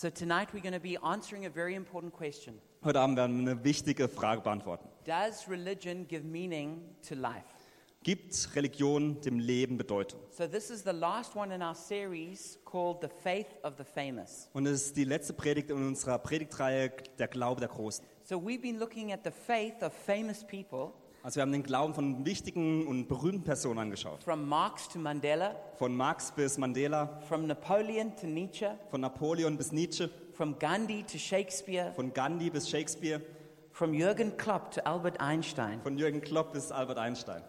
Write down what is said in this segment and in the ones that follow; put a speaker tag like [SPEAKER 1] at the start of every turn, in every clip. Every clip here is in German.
[SPEAKER 1] So tonight we're going to be answering a very important question.
[SPEAKER 2] Heute Abend werden wir eine wichtige Frage beantworten.
[SPEAKER 1] Does religion give meaning to life?
[SPEAKER 2] Gibt Religion dem Leben Bedeutung?
[SPEAKER 1] So this is the last one in our series called The Faith of the Famous.
[SPEAKER 2] Und es ist die letzte Predigt in unserer Predigtreihe Der Glaube der Großen.
[SPEAKER 1] So we've been looking at the faith of famous people
[SPEAKER 2] Also wir haben den Glauben von wichtigen und berühmten Personen angeschaut.
[SPEAKER 1] from Marx to Mandela,
[SPEAKER 2] Von Marx bis Mandela,
[SPEAKER 1] from Napoleon to Nietzsche,
[SPEAKER 2] von Napoleon bis Nietzsche,
[SPEAKER 1] from Gandhi to Shakespeare,
[SPEAKER 2] von Gandhi bis Shakespeare,
[SPEAKER 1] from Jürgen Klopp to Albert Einstein.
[SPEAKER 2] von Jürgen Klopp bis Albert Einstein.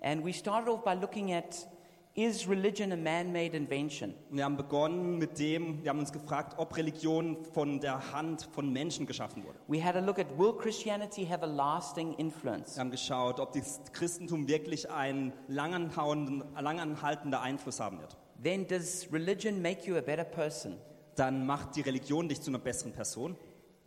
[SPEAKER 1] And we started off by looking at is religion a man made invention?
[SPEAKER 2] Wir haben begonnen mit dem, wir haben uns gefragt, ob Religion von der Hand von Menschen geschaffen wurde.
[SPEAKER 1] We had a look at will Christianity have a lasting influence?
[SPEAKER 2] Wir haben geschaut, ob das Christentum wirklich einen langanhaltenden, Einfluss haben wird.
[SPEAKER 1] Then does religion make you a better person?
[SPEAKER 2] Dann macht die Religion dich zu einer besseren Person.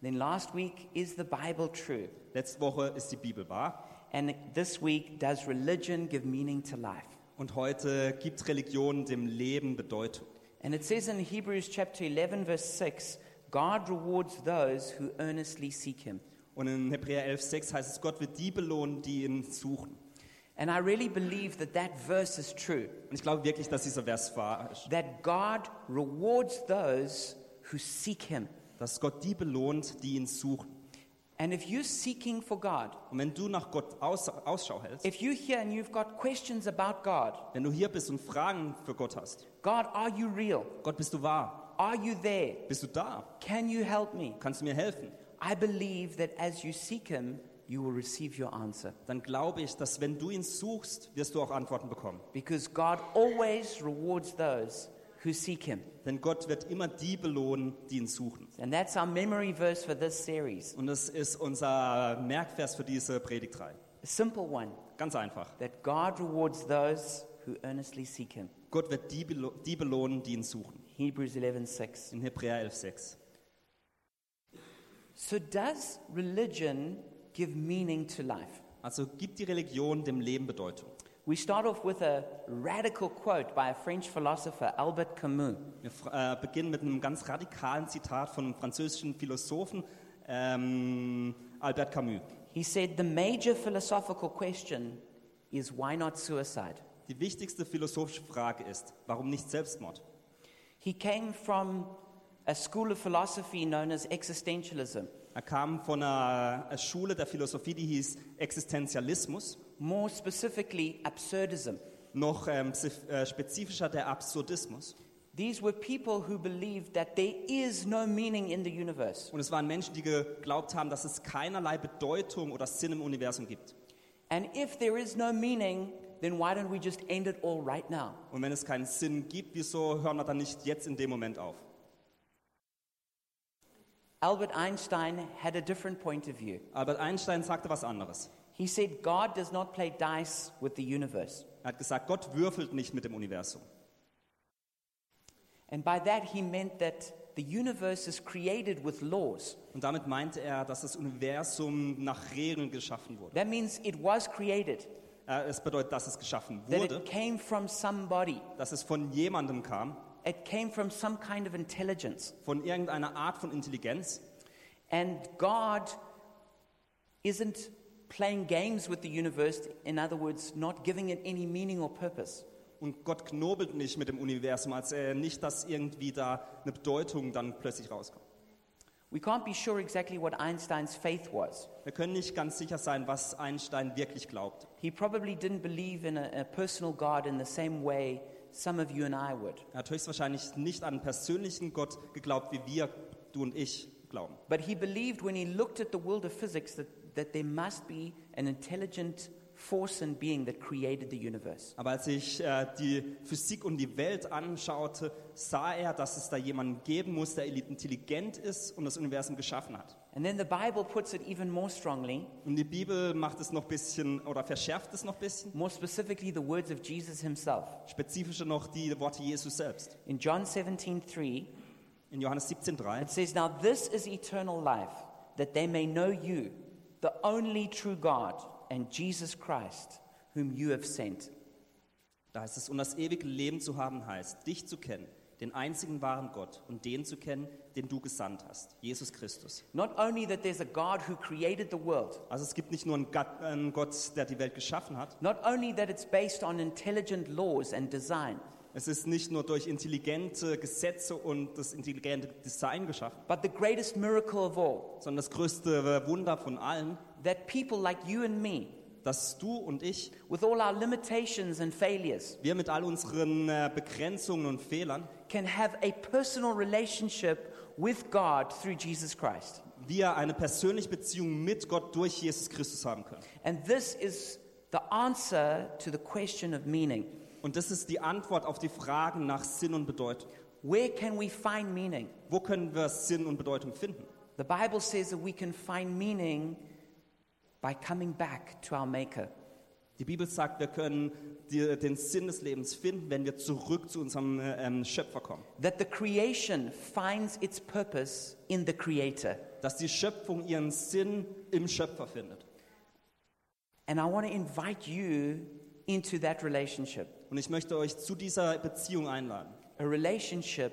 [SPEAKER 1] Then last week, is the Bible true?
[SPEAKER 2] Letzte Woche ist die Bibel wahr.
[SPEAKER 1] And this week, does religion give meaning to life?
[SPEAKER 2] Und heute gibt Religion dem Leben Bedeutung.
[SPEAKER 1] And it says in Hebrews chapter 11, verse 6, God rewards those who earnestly seek him.
[SPEAKER 2] Und in Hebräer 11,6 heißt es, Gott wird die belohnen, die ihn suchen.
[SPEAKER 1] And I really believe that that verse is true.
[SPEAKER 2] Und ich glaube wirklich, dass dieser Vers wahr ist.
[SPEAKER 1] That God rewards those who seek him.
[SPEAKER 2] Dass Gott die belohnt, die ihn suchen.
[SPEAKER 1] And if you're seeking for God,
[SPEAKER 2] Und wenn du nach Gott aus, Ausschau hältst,
[SPEAKER 1] if you're here and you've got questions about God,
[SPEAKER 2] wenn du hier bist und Fragen für Gott hast,
[SPEAKER 1] God, are you real?
[SPEAKER 2] Gott, bist du wahr?
[SPEAKER 1] Are you there?
[SPEAKER 2] Bist du da?
[SPEAKER 1] Can you help me?
[SPEAKER 2] Kannst du mir helfen?
[SPEAKER 1] I believe that as you seek him, you will receive your answer.
[SPEAKER 2] Dann glaube ich, dass wenn du ihn suchst, wirst du auch Antworten bekommen.
[SPEAKER 1] Because God always rewards those who seek him.
[SPEAKER 2] Denn Gott wird immer die belohnen, die ihn suchen.
[SPEAKER 1] And that's our memory verse for this series.
[SPEAKER 2] Und das ist unser Merkvers für diese Predigtreihe.
[SPEAKER 1] A simple one
[SPEAKER 2] Ganz einfach.
[SPEAKER 1] that God rewards those who earnestly seek him.
[SPEAKER 2] Gott wird die, belo die belohnen, die ihn suchen.
[SPEAKER 1] Hebrews 11:6.
[SPEAKER 2] In Hebräer 11,6.
[SPEAKER 1] So does religion give meaning to life?
[SPEAKER 2] Also gibt die Religion dem Leben Bedeutung.
[SPEAKER 1] We start off with a radical quote by a French philosopher, Albert Camus.
[SPEAKER 2] Wir äh, beginnen mit einem ganz radikalen Zitat von einem französischen Philosophen ähm, Albert Camus.
[SPEAKER 1] He said, The major philosophical question is why not suicide?
[SPEAKER 2] Die wichtigste philosophische Frage ist, warum nicht Selbstmord?
[SPEAKER 1] He came from a school of philosophy known as existentialism.
[SPEAKER 2] Er kam von einer einer Schule der Philosophie, die hieß Existenzialismus,
[SPEAKER 1] more specifically, absurdism.
[SPEAKER 2] noch ähm, äh, spezifischer der Absurdismus.
[SPEAKER 1] These were people who believed that there is no meaning in the universe.
[SPEAKER 2] Und es waren Menschen, die geglaubt haben, dass es keinerlei Bedeutung oder Sinn im Universum gibt.
[SPEAKER 1] And if there is no meaning, then why don't we just end it all right now?
[SPEAKER 2] Und wenn es keinen Sinn gibt, wieso hören wir dann nicht jetzt in dem Moment auf?
[SPEAKER 1] Albert Einstein had a different point of view.
[SPEAKER 2] Albert Einstein sagte was anderes.
[SPEAKER 1] He said, God does not play dice with the universe.
[SPEAKER 2] Er hat gesagt, Gott würfelt nicht mit dem Universum.
[SPEAKER 1] And by that, he meant that the universe is created with laws.
[SPEAKER 2] Und damit meinte er, dass das Universum nach Regeln geschaffen wurde.
[SPEAKER 1] That means it was created,
[SPEAKER 2] Äh, Es bedeutet, dass es geschaffen
[SPEAKER 1] that
[SPEAKER 2] wurde,
[SPEAKER 1] it came from somebody,
[SPEAKER 2] dass es von jemandem kam,
[SPEAKER 1] it came from some kind of intelligence.
[SPEAKER 2] von irgendeiner Art von Intelligenz.
[SPEAKER 1] And God isn't playing games with the universe, in other words, not giving it any meaning or purpose.
[SPEAKER 2] Und Gott knobelt nicht mit dem Universum, als er nicht, dass irgendwie da eine Bedeutung dann plötzlich rauskommt.
[SPEAKER 1] We can't be sure exactly what Einstein's faith was.
[SPEAKER 2] Wir können nicht ganz sicher sein, was Einstein wirklich glaubt.
[SPEAKER 1] He probably didn't believe in a, a personal God in the same way some of you and I would.
[SPEAKER 2] Er hat höchstwahrscheinlich nicht an einen persönlichen Gott geglaubt, wie wir, du und ich, glauben.
[SPEAKER 1] But he believed when he looked at the world of physics that, that there must be an intelligent force and being that created the universe.
[SPEAKER 2] Aber als ich äh, die Physik und die Welt anschaute, sah er, dass es da jemanden geben muss, der intelligent ist und das Universum geschaffen hat.
[SPEAKER 1] And then the Bible puts it even more strongly,
[SPEAKER 2] Und die Bibel macht es noch ein bisschen oder verschärft es noch ein bisschen.
[SPEAKER 1] more specifically the words of Jesus himself.
[SPEAKER 2] Spezifischer noch die Worte Jesus selbst.
[SPEAKER 1] In John 17:3,
[SPEAKER 2] In Johannes 17,3
[SPEAKER 1] it says, "Now this is eternal life, that they may know you, the only true God, and Jesus Christ, whom you have sent."
[SPEAKER 2] Da heißt es, und das ewige Leben zu haben heißt, dich zu kennen, den einzigen wahren Gott und den zu kennen, den du gesandt hast, Jesus Christus.
[SPEAKER 1] Not only that there's a God who created the world,
[SPEAKER 2] Also es gibt nicht nur einen Gott, einen Gott, der die Welt geschaffen hat,
[SPEAKER 1] not only that it's based on intelligent laws and design,
[SPEAKER 2] es ist nicht nur durch intelligente Gesetze und das intelligente Design geschaffen,
[SPEAKER 1] but the greatest miracle of all,
[SPEAKER 2] sondern das größte Wunder von allen,
[SPEAKER 1] that people like you and me,
[SPEAKER 2] dass du und ich,
[SPEAKER 1] with all our limitations and failures,
[SPEAKER 2] wir mit all unseren äh, Begrenzungen und Fehlern,
[SPEAKER 1] can have a personal relationship with God through Jesus Christ.
[SPEAKER 2] wir eine persönliche Beziehung mit Gott durch Jesus Christus haben können.
[SPEAKER 1] And this is the answer to the question of meaning.
[SPEAKER 2] Und das ist die Antwort auf die Fragen nach Sinn und Bedeutung.
[SPEAKER 1] Where can we find meaning?
[SPEAKER 2] Wo können wir Sinn und Bedeutung finden?
[SPEAKER 1] The Bible says that we can find meaning by coming back to our Maker.
[SPEAKER 2] Die Bibel sagt, wir können die, den Sinn des Lebens finden, wenn wir zurück zu unserem äh, ähm, Schöpfer kommen.
[SPEAKER 1] That the creation finds its purpose in the Creator.
[SPEAKER 2] Dass die Schöpfung ihren Sinn im Schöpfer findet.
[SPEAKER 1] And I want to invite you into that relationship
[SPEAKER 2] Und ich möchte euch zu dieser Beziehung einladen.
[SPEAKER 1] a relationship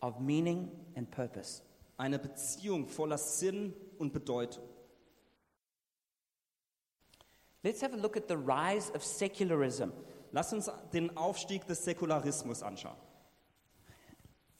[SPEAKER 1] of meaning and purpose.
[SPEAKER 2] Eine Beziehung voller Sinn und Bedeutung.
[SPEAKER 1] Let's have a look at the rise of secularism.
[SPEAKER 2] Lasst uns den Aufstieg des Säkularismus anschauen.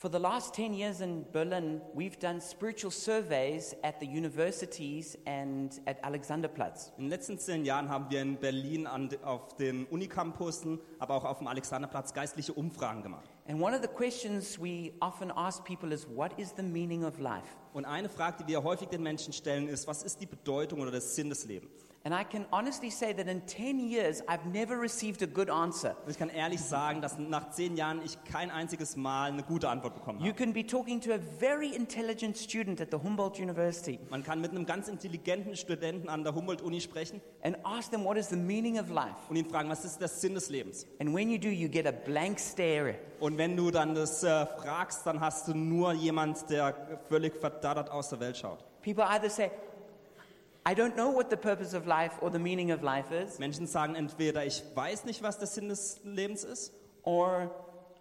[SPEAKER 1] For the last 10 years in Berlin, we've done spiritual surveys at the universities and at Alexanderplatz.
[SPEAKER 2] In den letzten zehn Jahren haben wir in Berlin an, auf den Unicampussen, aber auch auf dem Alexanderplatz geistliche Umfragen gemacht.
[SPEAKER 1] And one of the questions we often ask people is what is the meaning of life?
[SPEAKER 2] Und eine Frage, die wir häufig den Menschen stellen, ist, was ist die Bedeutung oder der Sinn des Lebens?
[SPEAKER 1] And I can honestly say that in 10 years, I've never received a good answer.
[SPEAKER 2] Ich kann ehrlich sagen, dass nach zehn Jahren ich kein einziges Mal eine gute Antwort bekommen
[SPEAKER 1] You
[SPEAKER 2] habe.
[SPEAKER 1] can be talking to a very intelligent student at the Humboldt University
[SPEAKER 2] Man kann mit einem ganz intelligenten Studenten an der Humboldt-Uni sprechen
[SPEAKER 1] and ask them what is the meaning of life.
[SPEAKER 2] und ihn fragen, was ist der Sinn des Lebens?
[SPEAKER 1] And when you do, you get a blank stare.
[SPEAKER 2] Und wenn du dann das äh, fragst, dann hast du nur jemand, der völlig verdattert aus der Welt schaut.
[SPEAKER 1] People either say, I don't know what the purpose of life or the meaning of life is,
[SPEAKER 2] Menschen sagen entweder, ich weiß nicht, was der Sinn des Lebens ist,
[SPEAKER 1] or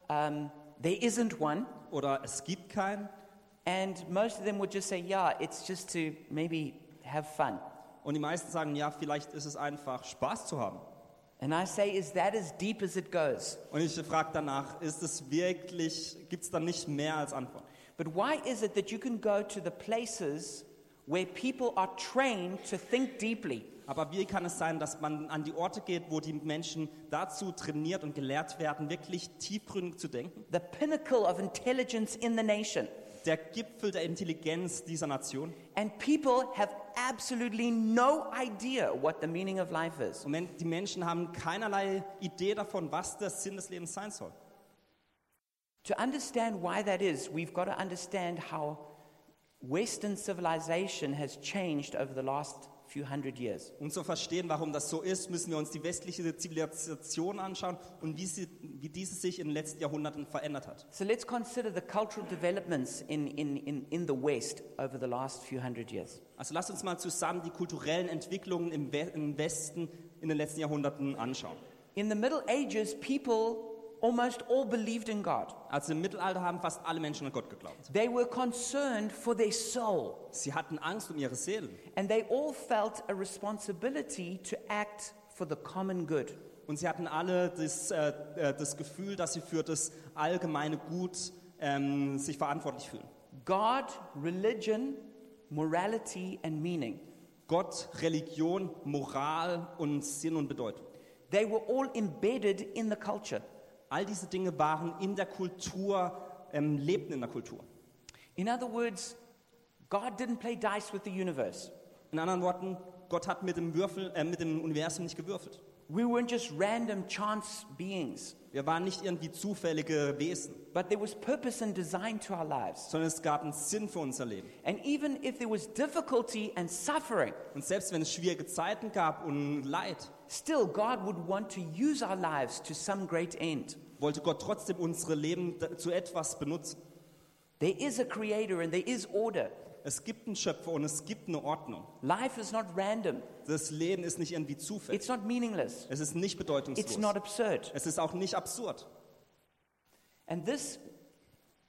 [SPEAKER 1] um, there isn't one.
[SPEAKER 2] oder es gibt keinen.
[SPEAKER 1] And most of them would just say, yeah, it's just to maybe have fun.
[SPEAKER 2] Und die meisten sagen, ja, vielleicht ist es einfach Spaß zu haben.
[SPEAKER 1] And I say, is that as deep as it goes?
[SPEAKER 2] Und ich frage danach, ist es wirklich, gibt es da nicht mehr als Antwort?
[SPEAKER 1] But why is it that you can go to the places where people are trained to think deeply?
[SPEAKER 2] Aber wie kann es sein, dass man an die Orte geht, wo die Menschen dazu trainiert und gelehrt werden, wirklich tiefgründig zu denken?
[SPEAKER 1] The pinnacle of intelligence in the nation.
[SPEAKER 2] Der Gipfel der Intelligenz dieser Nation.
[SPEAKER 1] And people have absolutely no idea what the meaning of life is.
[SPEAKER 2] Und die Menschen haben keinerlei Idee davon, was der Sinn des Lebens sein soll.
[SPEAKER 1] To understand why that is, we've got to understand how Western civilization has changed over the last few hundred years.
[SPEAKER 2] Um zu verstehen, warum das so ist, müssen wir uns die westliche Zivilisation anschauen und wie, sie, wie diese sich in den letzten Jahrhunderten verändert hat.
[SPEAKER 1] So let's consider the cultural developments in, in, in, in the West over the last few hundred years.
[SPEAKER 2] Also lasst uns mal zusammen die kulturellen Entwicklungen im, We im Westen in den letzten Jahrhunderten anschauen.
[SPEAKER 1] In the Middle Ages, people almost all believed in God.
[SPEAKER 2] Also im Mittelalter haben fast alle Menschen an Gott geglaubt.
[SPEAKER 1] They were concerned for their soul,
[SPEAKER 2] Sie hatten Angst um ihre Seelen
[SPEAKER 1] and they all felt a responsibility to act for the common good.
[SPEAKER 2] und sie hatten alle das, äh, äh, das Gefühl, dass sie für das allgemeine Gut ähm, sich verantwortlich fühlen.
[SPEAKER 1] God, religion, morality, and meaning.
[SPEAKER 2] Gott, Religion, Moral und Sinn und Bedeutung.
[SPEAKER 1] They were all embedded in the culture.
[SPEAKER 2] All diese Dinge waren in der Kultur, ähm, lebten in der Kultur.
[SPEAKER 1] In other words, God didn't play dice with the universe.
[SPEAKER 2] In anderen Worten, Gott hat mit dem, Würfel, äh, mit dem Universum nicht gewürfelt.
[SPEAKER 1] We weren't just random chance beings,
[SPEAKER 2] Wir waren nicht irgendwie zufällige Wesen,
[SPEAKER 1] but there was purpose and design to our lives.
[SPEAKER 2] sondern es gab einen Sinn für unser Leben.
[SPEAKER 1] And even if there was difficulty and suffering,
[SPEAKER 2] Und selbst wenn es schwierige Zeiten gab und Leid,
[SPEAKER 1] still God would want to use our lives to some great end.
[SPEAKER 2] wollte Gott trotzdem unsere Leben zu etwas benutzen.
[SPEAKER 1] There is a creator and there is order.
[SPEAKER 2] Es gibt einen Schöpfer und es gibt eine Ordnung.
[SPEAKER 1] Life is not random,
[SPEAKER 2] Das Leben ist nicht irgendwie zufällig.
[SPEAKER 1] it's not meaningless,
[SPEAKER 2] Es ist nicht
[SPEAKER 1] it's
[SPEAKER 2] bedeutungslos.
[SPEAKER 1] not absurd.
[SPEAKER 2] Es ist auch nicht absurd.
[SPEAKER 1] And this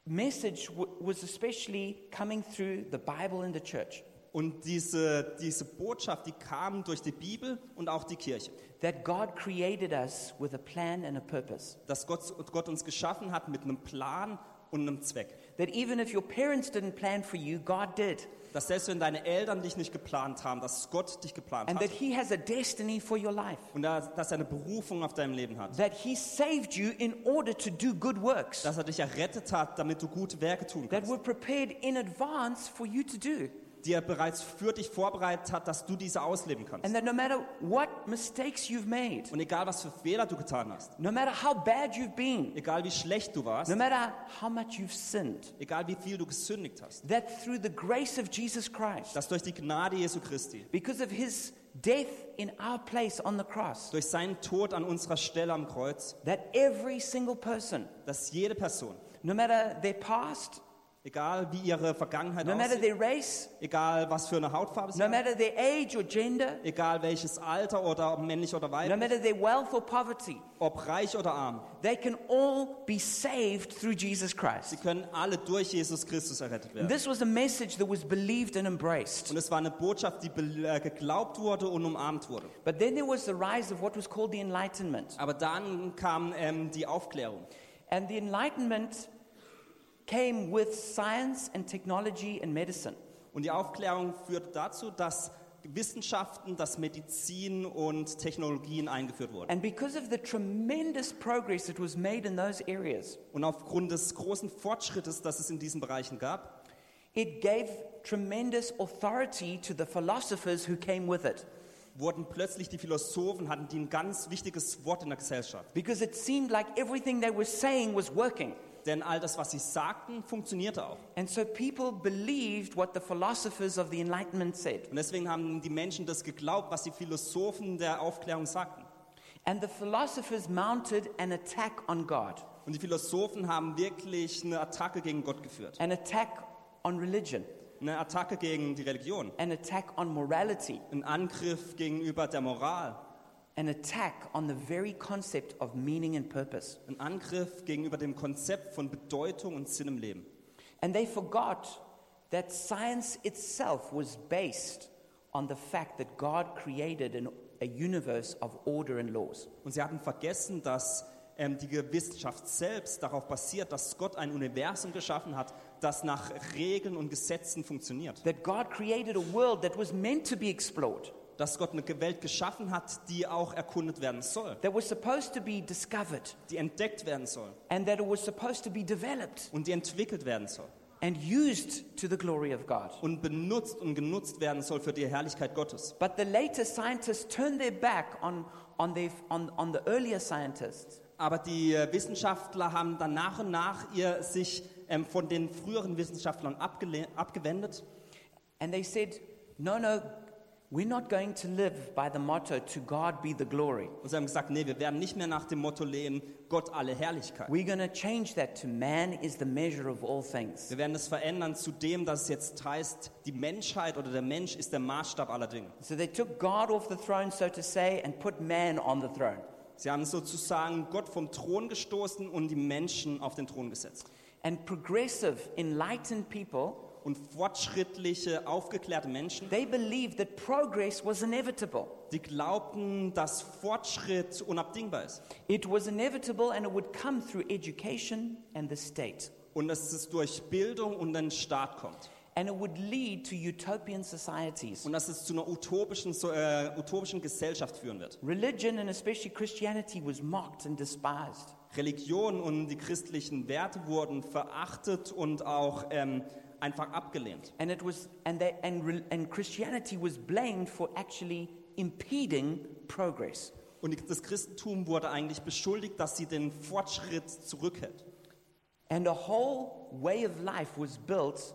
[SPEAKER 1] message was especially coming through the Bible and the church
[SPEAKER 2] Und diese, diese Botschaft, die kam durch die Bibel und auch die Kirche.
[SPEAKER 1] that God created us with a plan and a purpose.
[SPEAKER 2] Dass Gott, Gott uns geschaffen hat mit einem Plan und einem Zweck.
[SPEAKER 1] That even if your parents didn't plan for you, God did.
[SPEAKER 2] Dass selbst wenn deine Eltern dich nicht geplant haben, dass Gott dich geplant
[SPEAKER 1] And
[SPEAKER 2] hat.
[SPEAKER 1] that He has a destiny for your life.
[SPEAKER 2] Und dass dass er eine Berufung auf deinem Leben hat.
[SPEAKER 1] That He saved you in order to do good works
[SPEAKER 2] Dass er dich errettet hat, damit du gute Werke tun
[SPEAKER 1] that
[SPEAKER 2] kannst.
[SPEAKER 1] were prepared in advance for you to do.
[SPEAKER 2] Die er bereits für dich vorbereitet hat, dass du diese ausleben kannst.
[SPEAKER 1] And that no matter what mistakes you've made,
[SPEAKER 2] Und egal was für Fehler du getan hast,
[SPEAKER 1] no matter how bad you've been,
[SPEAKER 2] egal wie schlecht du warst,
[SPEAKER 1] no matter how much you've sinned,
[SPEAKER 2] egal wie viel du gesündigt hast,
[SPEAKER 1] that through the grace of Jesus Christ,
[SPEAKER 2] dass durch die Gnade Jesu Christi,
[SPEAKER 1] because of his death in our place on the cross,
[SPEAKER 2] durch seinen Tod an unserer Stelle am Kreuz,
[SPEAKER 1] that every single person,
[SPEAKER 2] dass jede Person,
[SPEAKER 1] no matter their past,
[SPEAKER 2] egal wie ihre Vergangenheit
[SPEAKER 1] no matter
[SPEAKER 2] aussieht,
[SPEAKER 1] their race,
[SPEAKER 2] egal was für eine Hautfarbe sie
[SPEAKER 1] no matter their age or gender,
[SPEAKER 2] egal welches Alter oder ob männlich oder
[SPEAKER 1] no
[SPEAKER 2] weiblich,
[SPEAKER 1] matter their wealth or poverty,
[SPEAKER 2] ob reich oder arm,
[SPEAKER 1] they can all be saved through Jesus
[SPEAKER 2] sie
[SPEAKER 1] Christ.
[SPEAKER 2] können alle durch Jesus Christus errettet werden.
[SPEAKER 1] This was a message that was believed and embraced.
[SPEAKER 2] Und es war eine Botschaft, die äh, geglaubt wurde und umarmt wurde.
[SPEAKER 1] But then there was the rise of what was called the Enlightenment.
[SPEAKER 2] Aber dann kam ähm, die Aufklärung.
[SPEAKER 1] And the Enlightenment came with science and technology and medicine.
[SPEAKER 2] Und die Aufklärung führte dazu, dass Wissenschaften, dass Medizin und Technologien eingeführt wurden.
[SPEAKER 1] And because of the tremendous progress that was made in those areas,
[SPEAKER 2] Und aufgrund des großen Fortschrittes, das es in diesen Bereichen gab,
[SPEAKER 1] it gave tremendous authority to the philosophers who came with it.
[SPEAKER 2] wurden plötzlich die Philosophen, hatten die ein ganz wichtiges Wort in der Gesellschaft.
[SPEAKER 1] Because it seemed like everything they were saying was working.
[SPEAKER 2] Denn all das, was sie sagten, funktionierte auch.
[SPEAKER 1] And so people believed what the philosophers of the Enlightenment said.
[SPEAKER 2] Und deswegen haben die Menschen das geglaubt, was die Philosophen der Aufklärung sagten.
[SPEAKER 1] And the philosophers mounted an attack on God,
[SPEAKER 2] Und die Philosophen haben wirklich eine Attacke gegen Gott geführt.
[SPEAKER 1] an attack on religion,
[SPEAKER 2] Eine Attacke gegen die Religion.
[SPEAKER 1] an attack on morality,
[SPEAKER 2] Ein Angriff gegenüber der Moral.
[SPEAKER 1] An attack on the very concept of meaning and purpose.
[SPEAKER 2] Ein Angriff gegenüber dem Konzept von Bedeutung und Sinn im Leben.
[SPEAKER 1] And they forgot that science itself was based on the fact that God created an, a universe of order and laws.
[SPEAKER 2] Und sie hatten vergessen, dass ähm, die Wissenschaft selbst darauf basiert, dass Gott ein Universum geschaffen hat, das nach Regeln und Gesetzen funktioniert.
[SPEAKER 1] That God created a world that was meant to be explored,
[SPEAKER 2] Dass Gott eine Welt geschaffen hat, die auch erkundet werden soll,
[SPEAKER 1] that was supposed to be discovered,
[SPEAKER 2] die entdeckt werden soll.
[SPEAKER 1] And that it was supposed to be developed.
[SPEAKER 2] Und die entwickelt werden soll.
[SPEAKER 1] And used to the glory of God.
[SPEAKER 2] und benutzt und genutzt werden soll für die Herrlichkeit Gottes.
[SPEAKER 1] But the later scientists turned their back on, on, their, on, on the earlier scientists.
[SPEAKER 2] Aber die äh, Wissenschaftler haben dann nach und nach ihr sich ähm, von den früheren Wissenschaftlern abgewendet.
[SPEAKER 1] And they said, No, no, we're not going to live by the motto, to God be the glory.
[SPEAKER 2] und sie haben gesagt, nee, wir werden nicht mehr nach dem Motto leben, Gott alle Herrlichkeit.
[SPEAKER 1] We're going to change that to man is the measure of all things.
[SPEAKER 2] Wir werden es verändern zu dem, dass es jetzt heißt, die Menschheit oder der Mensch ist der Maßstab aller Dinge.
[SPEAKER 1] So they took God off the throne, so to say, and put man on the throne.
[SPEAKER 2] Sie haben sozusagen Gott vom Thron gestoßen und die Menschen auf den Thron gesetzt.
[SPEAKER 1] And progressive, enlightened people,
[SPEAKER 2] Und fortschrittliche, aufgeklärte Menschen,
[SPEAKER 1] they believed that progress was inevitable.
[SPEAKER 2] die glaubten, dass Fortschritt unabdingbar ist.
[SPEAKER 1] It was inevitable and it would come through education and the state.
[SPEAKER 2] Und dass es durch Bildung und den Staat kommt.
[SPEAKER 1] And it would lead to utopian societies.
[SPEAKER 2] Und dass es zu einer utopischen, so, äh, utopischen Gesellschaft führen wird.
[SPEAKER 1] Religion and especially Christianity was mocked and despised.
[SPEAKER 2] Religion und die christlichen Werte wurden verachtet und auch ähm, einfach abgelehnt.
[SPEAKER 1] And it was and they and, and Christianity was blamed for actually impeding progress.
[SPEAKER 2] Und das Christentum wurde eigentlich beschuldigt, dass sie den Fortschritt zurückhält.
[SPEAKER 1] And a whole way of life was built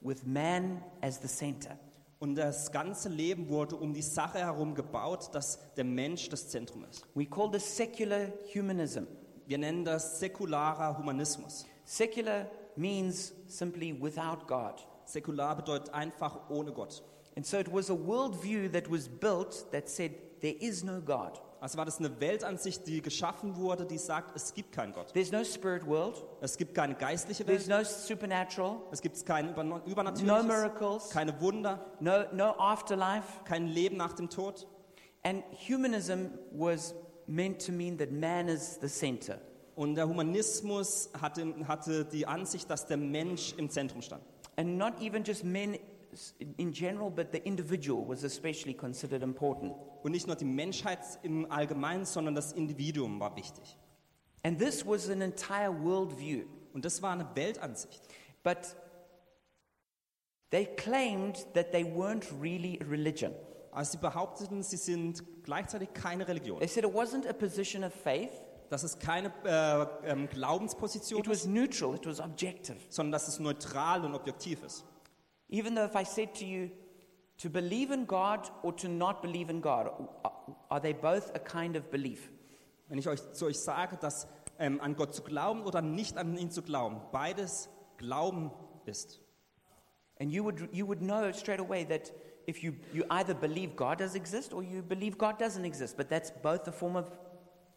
[SPEAKER 1] with man as the center.
[SPEAKER 2] Und das ganze Leben wurde um die Sache herum gebaut, dass der Mensch das Zentrum ist.
[SPEAKER 1] We call this secular humanism.
[SPEAKER 2] Wir nennen das säkularer Humanismus.
[SPEAKER 1] Secular means simply without God.
[SPEAKER 2] Säkular bedeutet einfach ohne Gott.
[SPEAKER 1] And so it was a worldview that was built that said there is no God.
[SPEAKER 2] Also war das eine Weltansicht, die geschaffen wurde, die sagt, es gibt keinen Gott.
[SPEAKER 1] There's no spirit world.
[SPEAKER 2] Es gibt keine geistliche
[SPEAKER 1] There's
[SPEAKER 2] Welt.
[SPEAKER 1] no supernatural.
[SPEAKER 2] Es gibt kein Überno-
[SPEAKER 1] No
[SPEAKER 2] Übernatürliches.
[SPEAKER 1] miracles.
[SPEAKER 2] Keine Wunder.
[SPEAKER 1] No, no afterlife.
[SPEAKER 2] Kein Leben nach dem Tod.
[SPEAKER 1] And humanism was meant to mean that man is the center.
[SPEAKER 2] Und der Humanismus hatte, hatte die Ansicht, dass der Mensch im Zentrum stand.
[SPEAKER 1] And not even just men in general, but the individual was especially considered important.
[SPEAKER 2] Und nicht nur die Menschheit im Allgemeinen, sondern das Individuum war wichtig.
[SPEAKER 1] And this was an entire worldview.
[SPEAKER 2] Und das war eine Weltansicht.
[SPEAKER 1] But they claimed that they weren't really a religion.
[SPEAKER 2] Also sie behaupteten, sie sind gleichzeitig keine Religion.
[SPEAKER 1] They said it wasn't a position of faith,
[SPEAKER 2] Dass es keine äh, ähm, Glaubensposition
[SPEAKER 1] it was
[SPEAKER 2] ist,
[SPEAKER 1] neutral, it was objective.
[SPEAKER 2] sondern dass es neutral und objektiv ist.
[SPEAKER 1] Even though if I said to you, to believe in God or to not believe in God, are they both a kind of belief?
[SPEAKER 2] Wenn ich euch zu euch sage, dass ähm, an Gott zu glauben oder nicht an ihn zu glauben, beides Glauben ist.
[SPEAKER 1] And you would, you would know straight away that if you, you either believe God does exist or you believe God doesn't exist, but that's both a form of,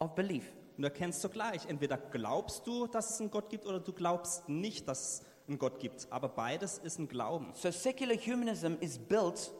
[SPEAKER 1] of belief.
[SPEAKER 2] Und du erkennst sogleich, entweder glaubst du, dass es einen Gott gibt, oder du glaubst nicht, dass es einen Gott gibt. Aber beides ist ein Glauben.
[SPEAKER 1] So secular humanism is built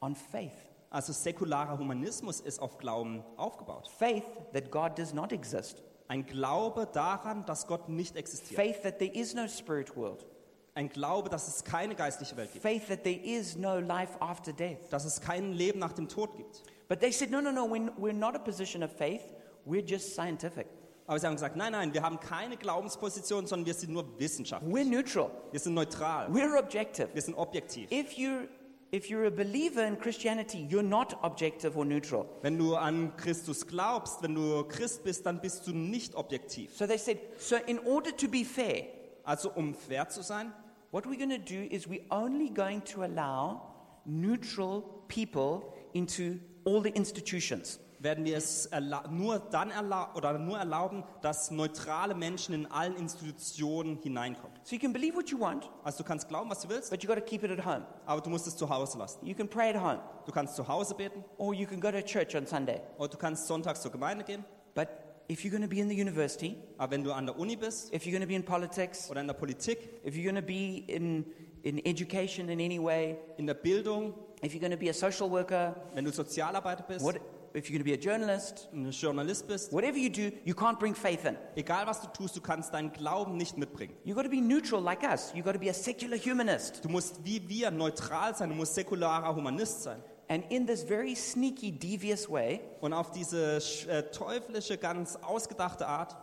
[SPEAKER 1] on faith
[SPEAKER 2] Also säkularer Humanismus ist auf Glauben aufgebaut.
[SPEAKER 1] faith that God does not exist,
[SPEAKER 2] Ein Glaube daran, dass Gott nicht existiert.
[SPEAKER 1] faith that there is no spirit world,
[SPEAKER 2] Ein Glaube, dass es keine geistliche Welt gibt.
[SPEAKER 1] faith that there is no life after death.
[SPEAKER 2] Dass es kein Leben nach dem Tod gibt.
[SPEAKER 1] But they said, no, no, no, we're, we're not a position of faith, we're just scientific.
[SPEAKER 2] Aber sie haben gesagt, nein, nein, wir haben keine Glaubensposition, sondern wir sind nur Wissenschaft.
[SPEAKER 1] We're neutral,
[SPEAKER 2] Wir sind neutral.
[SPEAKER 1] we're objective.
[SPEAKER 2] Wir sind objektiv.
[SPEAKER 1] If you're, if you're a believer in Christianity, you're not objective or neutral.
[SPEAKER 2] Wenn du an Christus glaubst, wenn du Christ bist, dann bist du nicht objektiv.
[SPEAKER 1] So they said, so in order to be fair,
[SPEAKER 2] Also um fair zu sein,
[SPEAKER 1] what we're going to do is we're only going to allow neutral people into all the institutions.
[SPEAKER 2] Werden wir es nur dann erla oder nur erlauben, dass neutrale Menschen in allen Institutionen hineinkommen.
[SPEAKER 1] So you can believe what you want,
[SPEAKER 2] Also du kannst glauben, was du willst,
[SPEAKER 1] but you got to keep it at home.
[SPEAKER 2] aber du musst es zu Hause lassen.
[SPEAKER 1] You can pray at home,
[SPEAKER 2] Du kannst zu Hause beten
[SPEAKER 1] or you can go to church on Sunday.
[SPEAKER 2] oder du kannst sonntags zur Gemeinde gehen.
[SPEAKER 1] But if you're going to be in the university,
[SPEAKER 2] Aber wenn du an der Uni bist
[SPEAKER 1] if you're going to be in politics,
[SPEAKER 2] oder in der Politik,
[SPEAKER 1] if you're going to be in, in education in any way,
[SPEAKER 2] in der Bildung,
[SPEAKER 1] if you're going to be a social worker,
[SPEAKER 2] wenn du Sozialarbeiter bist,
[SPEAKER 1] what, if you're going to be a journalist,
[SPEAKER 2] ein Journalist bist,
[SPEAKER 1] whatever you do, you can't bring faith in.
[SPEAKER 2] egal was du tust, du kannst deinen Glauben nicht mitbringen.
[SPEAKER 1] You've got to be neutral like us. You've got to be a secular humanist.
[SPEAKER 2] Du musst wie wir neutral sein, du musst säkularer Humanist sein.
[SPEAKER 1] And in this very sneaky, devious way,
[SPEAKER 2] Und auf diese äh, teuflische, ganz ausgedachte Art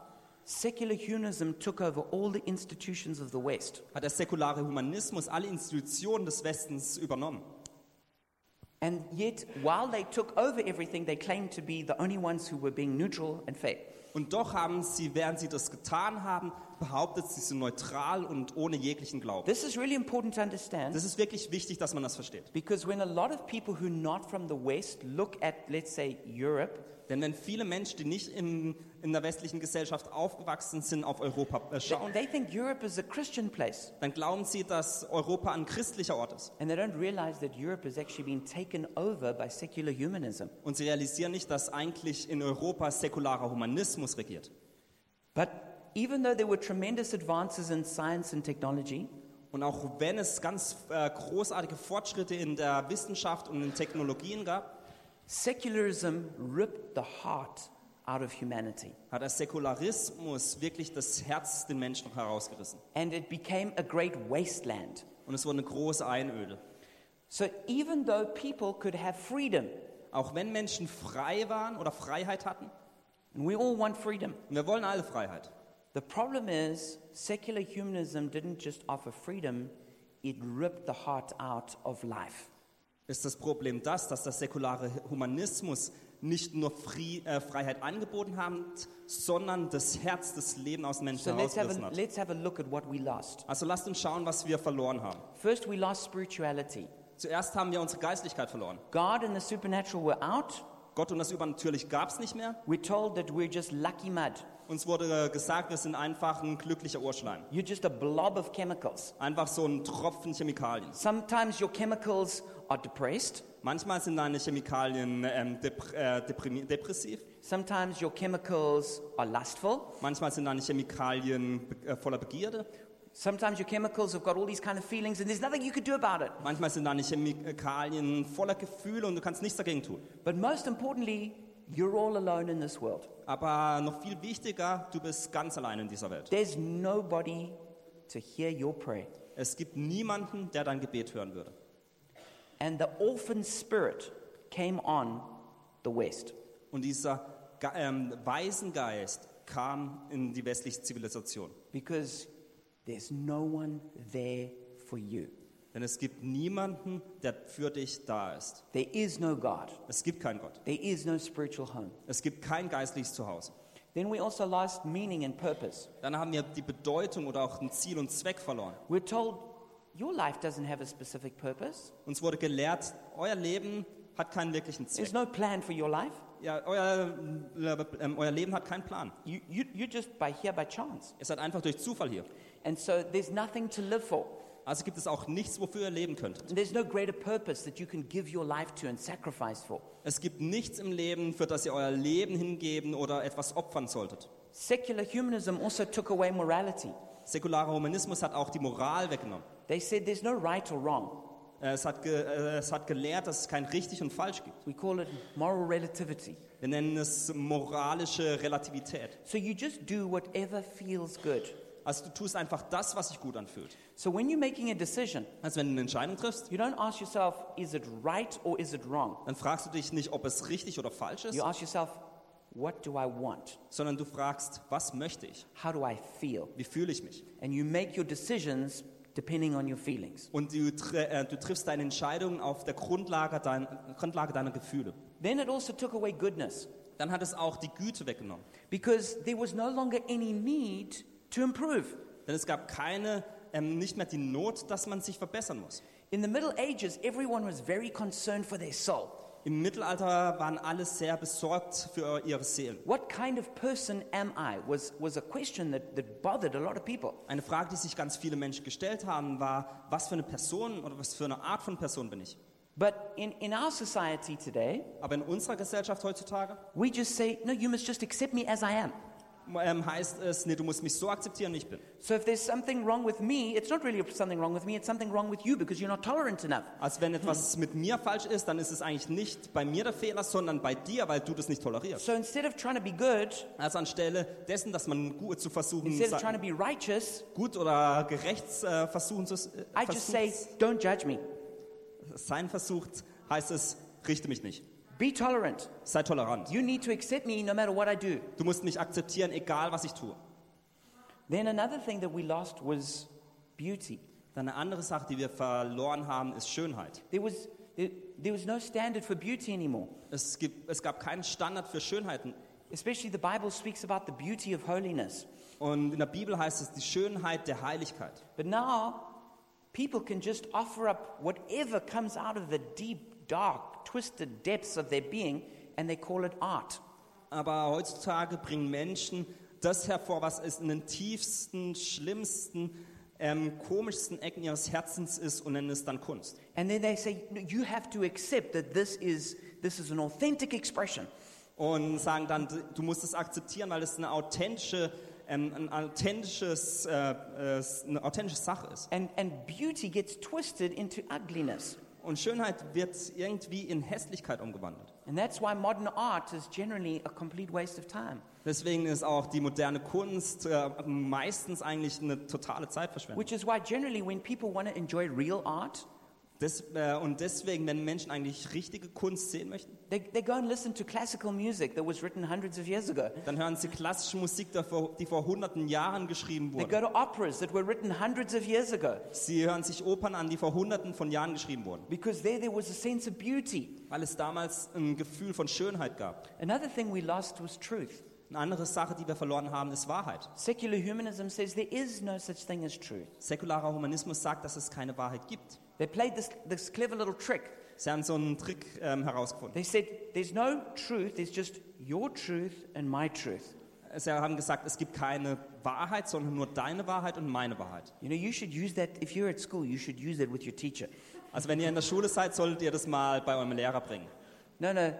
[SPEAKER 1] secular humanism took over all the institutions of the West.
[SPEAKER 2] hat der säkulare Humanismus alle Institutionen des Westens übernommen.
[SPEAKER 1] And yet, while they took over everything, they claimed to be the only ones who were being neutral and fair.
[SPEAKER 2] Und doch haben sie, während sie das getan haben, behauptet, sie sind neutral und ohne jeglichen Glauben.
[SPEAKER 1] This is really important to understand
[SPEAKER 2] Das ist wirklich wichtig, dass man das versteht.
[SPEAKER 1] because when a lot of people who are not from the West look at, let's say, Europe,
[SPEAKER 2] Denn wenn viele Menschen, die nicht in, in der westlichen Gesellschaft aufgewachsen sind, auf Europa äh, schauen,
[SPEAKER 1] they think Europe is a Christian place.
[SPEAKER 2] dann glauben sie, dass Europa ein christlicher Ort ist.
[SPEAKER 1] And they don't realize that Europe has actually been taken over by secular humanism.
[SPEAKER 2] Und sie realisieren nicht, dass eigentlich in Europa säkularer Humanismus regiert.
[SPEAKER 1] But even though there were tremendous advances in science and technology,
[SPEAKER 2] Und auch wenn es ganz äh, großartige Fortschritte in der Wissenschaft und in Technologien gab,
[SPEAKER 1] secularism ripped the heart out of humanity.
[SPEAKER 2] hat der Säkularismus wirklich das Herz den Menschen herausgerissen.
[SPEAKER 1] And it became a great wasteland.
[SPEAKER 2] Und es wurde eine große Einöde.
[SPEAKER 1] So even though people could have freedom,
[SPEAKER 2] Auch wenn Menschen frei waren oder Freiheit hatten,
[SPEAKER 1] and we all want freedom,
[SPEAKER 2] und wir wollen alle Freiheit.
[SPEAKER 1] the problem is secular humanism didn't just offer freedom, it ripped the heart out of life.
[SPEAKER 2] Ist das Problem das, dass der säkulare Humanismus nicht nur Fri äh, Freiheit angeboten hat, sondern das Herz des Lebens aus Menschen
[SPEAKER 1] So
[SPEAKER 2] herausgerissen hat?
[SPEAKER 1] let's have a look at what we lost.
[SPEAKER 2] Also lasst uns schauen, was wir verloren haben.
[SPEAKER 1] First, we lost spirituality.
[SPEAKER 2] Zuerst haben wir unsere Geistlichkeit verloren.
[SPEAKER 1] God and the supernatural were out,
[SPEAKER 2] Gott und das Übernatürliche gab es nicht mehr.
[SPEAKER 1] We're told that we're just lucky mud.
[SPEAKER 2] Uns wurde gesagt, wir sind einfach ein glücklicher Urschleim.
[SPEAKER 1] You're just a blob of chemicals.
[SPEAKER 2] Einfach so ein Tropfen Chemikalien.
[SPEAKER 1] Sometimes your chemicals are depressed.
[SPEAKER 2] Manchmal sind deine Chemikalien ähm, dep äh, depressiv.
[SPEAKER 1] Sometimes your chemicals are lustful.
[SPEAKER 2] Manchmal sind deine Chemikalien äh, voller Begierde.
[SPEAKER 1] Sometimes your chemicals have got all these kind of feelings and there's nothing you can do about it.
[SPEAKER 2] Manchmal sind deine Chemikalien voller Gefühle und du kannst nichts dagegen tun.
[SPEAKER 1] But most importantly, you're all alone in this world.
[SPEAKER 2] Aber noch viel wichtiger, du bist ganz allein in dieser Welt.
[SPEAKER 1] There's nobody to hear your prayer.
[SPEAKER 2] Es gibt niemanden, der dein Gebet hören würde.
[SPEAKER 1] And the orphan spirit came on the West.
[SPEAKER 2] Und dieser ähm, Waisengeist kam in die westliche Zivilisation.
[SPEAKER 1] because there's no one there for you.
[SPEAKER 2] Denn es gibt niemanden, der für dich da ist.
[SPEAKER 1] There is no God.
[SPEAKER 2] Es gibt keinen Gott.
[SPEAKER 1] There is no spiritual home.
[SPEAKER 2] Es gibt kein geistliches Zuhause.
[SPEAKER 1] Then we also lost meaning and purpose.
[SPEAKER 2] Dann haben wir die Bedeutung oder auch ein Ziel und Zweck verloren.
[SPEAKER 1] We're told your life doesn't have a specific purpose.
[SPEAKER 2] Uns wurde gelehrt, euer Leben hat keinen wirklichen Zweck.
[SPEAKER 1] There's no plan for your life.
[SPEAKER 2] Ja, euer, äh, ähm, euer Leben hat keinen Plan.
[SPEAKER 1] You, you, you're just by here by chance.
[SPEAKER 2] Ihr seid einfach durch Zufall hier.
[SPEAKER 1] And so there's nothing to live for.
[SPEAKER 2] Also gibt es auch nichts, wofür ihr leben könntet.
[SPEAKER 1] And there's no greater purpose that you can give your life to and sacrifice for.
[SPEAKER 2] Es gibt nichts im Leben, für das ihr euer Leben hingeben oder etwas opfern solltet.
[SPEAKER 1] Secular humanism also took away morality.
[SPEAKER 2] Säkularer Humanismus hat auch die Moral weggenommen.
[SPEAKER 1] They said there's no right or wrong.
[SPEAKER 2] Äh, Es hat, ge, äh, es hat gelehrt, dass es kein richtig und falsch gibt.
[SPEAKER 1] We call it moral relativity.
[SPEAKER 2] Wir nennen es moralische Relativität.
[SPEAKER 1] So you just do whatever feels good.
[SPEAKER 2] Also du tust einfach das, was sich gut anfühlt.
[SPEAKER 1] So when you're making a decision,
[SPEAKER 2] Also wenn du eine Entscheidung triffst,
[SPEAKER 1] you don't ask yourself, is it right or is it wrong?
[SPEAKER 2] dann fragst du dich nicht, ob es richtig oder falsch ist,
[SPEAKER 1] You ask yourself, what do I want?
[SPEAKER 2] sondern du fragst, was möchte ich?
[SPEAKER 1] How do I feel?
[SPEAKER 2] Wie fühle ich mich?
[SPEAKER 1] And you make your decisions depending on your feelings.
[SPEAKER 2] Und du, äh, du triffst deine Entscheidungen auf der Grundlage, dein, Grundlage deiner Gefühle.
[SPEAKER 1] Then it also took away goodness
[SPEAKER 2] Dann hat es auch die Güte weggenommen.
[SPEAKER 1] because there was no longer any need to improve.
[SPEAKER 2] Denn es gab keine, ähm, nicht mehr die Not, dass man sich verbessern muss.
[SPEAKER 1] In the Middle Ages, everyone was very concerned for their soul.
[SPEAKER 2] Im Mittelalter waren alle sehr besorgt für ihre Seelen.
[SPEAKER 1] What kind of person am I? Was, was a question that, that bothered a lot of people.
[SPEAKER 2] Eine Frage, die sich ganz viele Menschen gestellt haben, war, was für eine Person oder was für eine Art von Person bin ich?
[SPEAKER 1] But in, in our society today,
[SPEAKER 2] Aber in unserer Gesellschaft heutzutage
[SPEAKER 1] we just say, no, you must just accept me as I am.
[SPEAKER 2] Ähm, heißt es, nee, du musst mich so akzeptieren, wie ich bin.
[SPEAKER 1] So if there's something wrong with me, it's not really something wrong with me, it's something wrong with you because you're not tolerant enough.
[SPEAKER 2] Also wenn etwas mit mir falsch ist, dann ist es eigentlich nicht bei mir der Fehler, sondern bei dir, weil du das nicht tolerierst.
[SPEAKER 1] So instead of trying to be good,
[SPEAKER 2] Also anstelle dessen, dass man gut zu versuchen,
[SPEAKER 1] instead of trying to be righteous,
[SPEAKER 2] gut oder gerecht äh, versuchen zu äh,
[SPEAKER 1] I just say, don't judge me.
[SPEAKER 2] sein versucht, heißt es, richte mich nicht.
[SPEAKER 1] Be tolerant.
[SPEAKER 2] Sei tolerant.
[SPEAKER 1] You need to accept me no matter what I do.
[SPEAKER 2] Du musst mich akzeptieren, egal was ich tue.
[SPEAKER 1] Then another thing that we lost was beauty.
[SPEAKER 2] Dann eine andere Sache, die wir verloren haben, ist Schönheit.
[SPEAKER 1] There was, there, there was no standard for beauty anymore.
[SPEAKER 2] Es, gibt, es gab keinen Standard für Schönheiten.
[SPEAKER 1] Especially the Bible speaks about the beauty of holiness.
[SPEAKER 2] Und in der Bibel heißt es die Schönheit der Heiligkeit.
[SPEAKER 1] But now, people can just offer up whatever comes out of the deep, dark, twisted depths of their being, and they call it art.
[SPEAKER 2] Aber heutzutage bringen Menschen das hervor, was es in den tiefsten, schlimmsten, ähm, komischsten Ecken ihres Herzens ist und nennen es dann Kunst.
[SPEAKER 1] And then they say, "No, you have to accept that this is, this is an authentic expression.
[SPEAKER 2] Und sagen dann, du musst es akzeptieren, weil es eine authentische, ähm, ein authentisches, äh, äh, eine authentische Sache ist.
[SPEAKER 1] And, and beauty gets twisted into ugliness.
[SPEAKER 2] Und Schönheit wird irgendwie in Hässlichkeit umgewandelt.
[SPEAKER 1] And that's why modern art is generally a complete waste of time.
[SPEAKER 2] Deswegen ist auch die moderne Kunst äh, meistens eigentlich eine totale Zeitverschwendung.
[SPEAKER 1] Which is why generally when people want to enjoy real art,
[SPEAKER 2] Des, äh, und deswegen, wenn Menschen eigentlich richtige Kunst sehen möchten,
[SPEAKER 1] they, they go and listen to classical music that was written hundreds of years ago.
[SPEAKER 2] dann hören sie klassische Musik, die vor, hunderten Jahren geschrieben
[SPEAKER 1] They
[SPEAKER 2] wurde.
[SPEAKER 1] go to operas that were written hundreds of years ago
[SPEAKER 2] Sie hören sich Opern an, die vor hunderten von Jahren geschrieben wurden,
[SPEAKER 1] because there there was a sense of beauty.
[SPEAKER 2] weil es damals ein Gefühl von Schönheit gab.
[SPEAKER 1] Another thing we lost was truth.
[SPEAKER 2] Eine andere Sache, die wir verloren haben, ist Wahrheit.
[SPEAKER 1] Secular humanism says there is no such thing as truth.
[SPEAKER 2] Säkularer Humanismus sagt, dass es keine Wahrheit gibt.
[SPEAKER 1] They played this, this clever little trick.
[SPEAKER 2] Sie haben so einen Trick ähm, herausgefunden.
[SPEAKER 1] They said, There's no truth, there's just your truth and my truth.
[SPEAKER 2] Sie haben gesagt, es gibt keine Wahrheit, sondern nur deine Wahrheit und meine Wahrheit.
[SPEAKER 1] You know, you should use that, if you're at school, you should use that with your teacher.
[SPEAKER 2] Also wenn ihr in der Schule seid, solltet ihr das mal bei eurem Lehrer bringen.
[SPEAKER 1] No, no,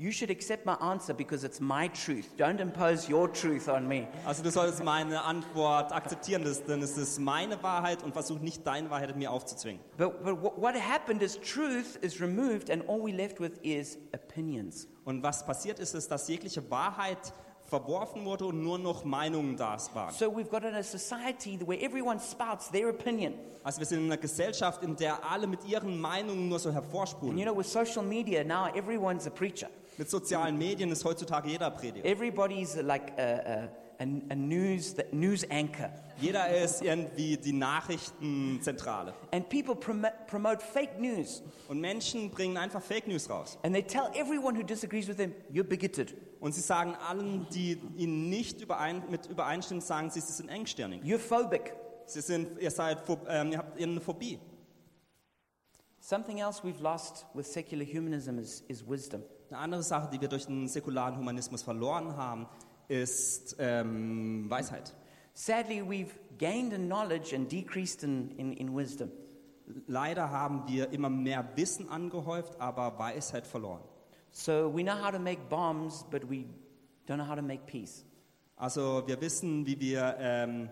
[SPEAKER 1] you should accept my answer because it's my truth. Don't impose your truth on me.
[SPEAKER 2] Also du solltest meine Antwort akzeptieren, denn es ist meine Wahrheit und versuch nicht deine Wahrheit mir aufzuzwingen.
[SPEAKER 1] But, but what happened is truth is removed, and all we left with is opinions.
[SPEAKER 2] Und was passiert ist, ist, dass jegliche Wahrheit verworfen wurde und nur noch Meinungen da waren.
[SPEAKER 1] So we've got a society where everyone spouts their opinion.
[SPEAKER 2] Also wir sind in einer Gesellschaft, in der alle mit ihren Meinungen nur so
[SPEAKER 1] And
[SPEAKER 2] hervorspulen.
[SPEAKER 1] you know, with social media, now everyone's a preacher.
[SPEAKER 2] Mit sozialen Medien ist heutzutage jeder Prediger.
[SPEAKER 1] Everybody's like a, a, a, news, news anchor.
[SPEAKER 2] Jeder ist irgendwie die Nachrichtenzentrale.
[SPEAKER 1] And people prom- promote fake news.
[SPEAKER 2] Und Menschen bringen einfach Fake News raus.
[SPEAKER 1] And they tell everyone who disagrees with them, you're bigoted,
[SPEAKER 2] Und sie sagen allen, die ihnen nicht überein, mit übereinstimmen, sagen sie, sie sind engstirnig.
[SPEAKER 1] you're phobic.
[SPEAKER 2] Sie sind, ihr seid, ähm, ihr habt eine Phobie.
[SPEAKER 1] Something else we've lost with secular humanism is, is wisdom.
[SPEAKER 2] Eine andere Sache, die wir durch den säkularen Humanismus verloren haben, ist ähm, Weisheit.
[SPEAKER 1] Sadly, we've gained in knowledge and decreased in, in, in wisdom.
[SPEAKER 2] Leider haben wir immer mehr Wissen angehäuft, aber Weisheit verloren.
[SPEAKER 1] So we know how to make bombs, but we don't know how to make peace.
[SPEAKER 2] Also wir wissen, wie wir ähm,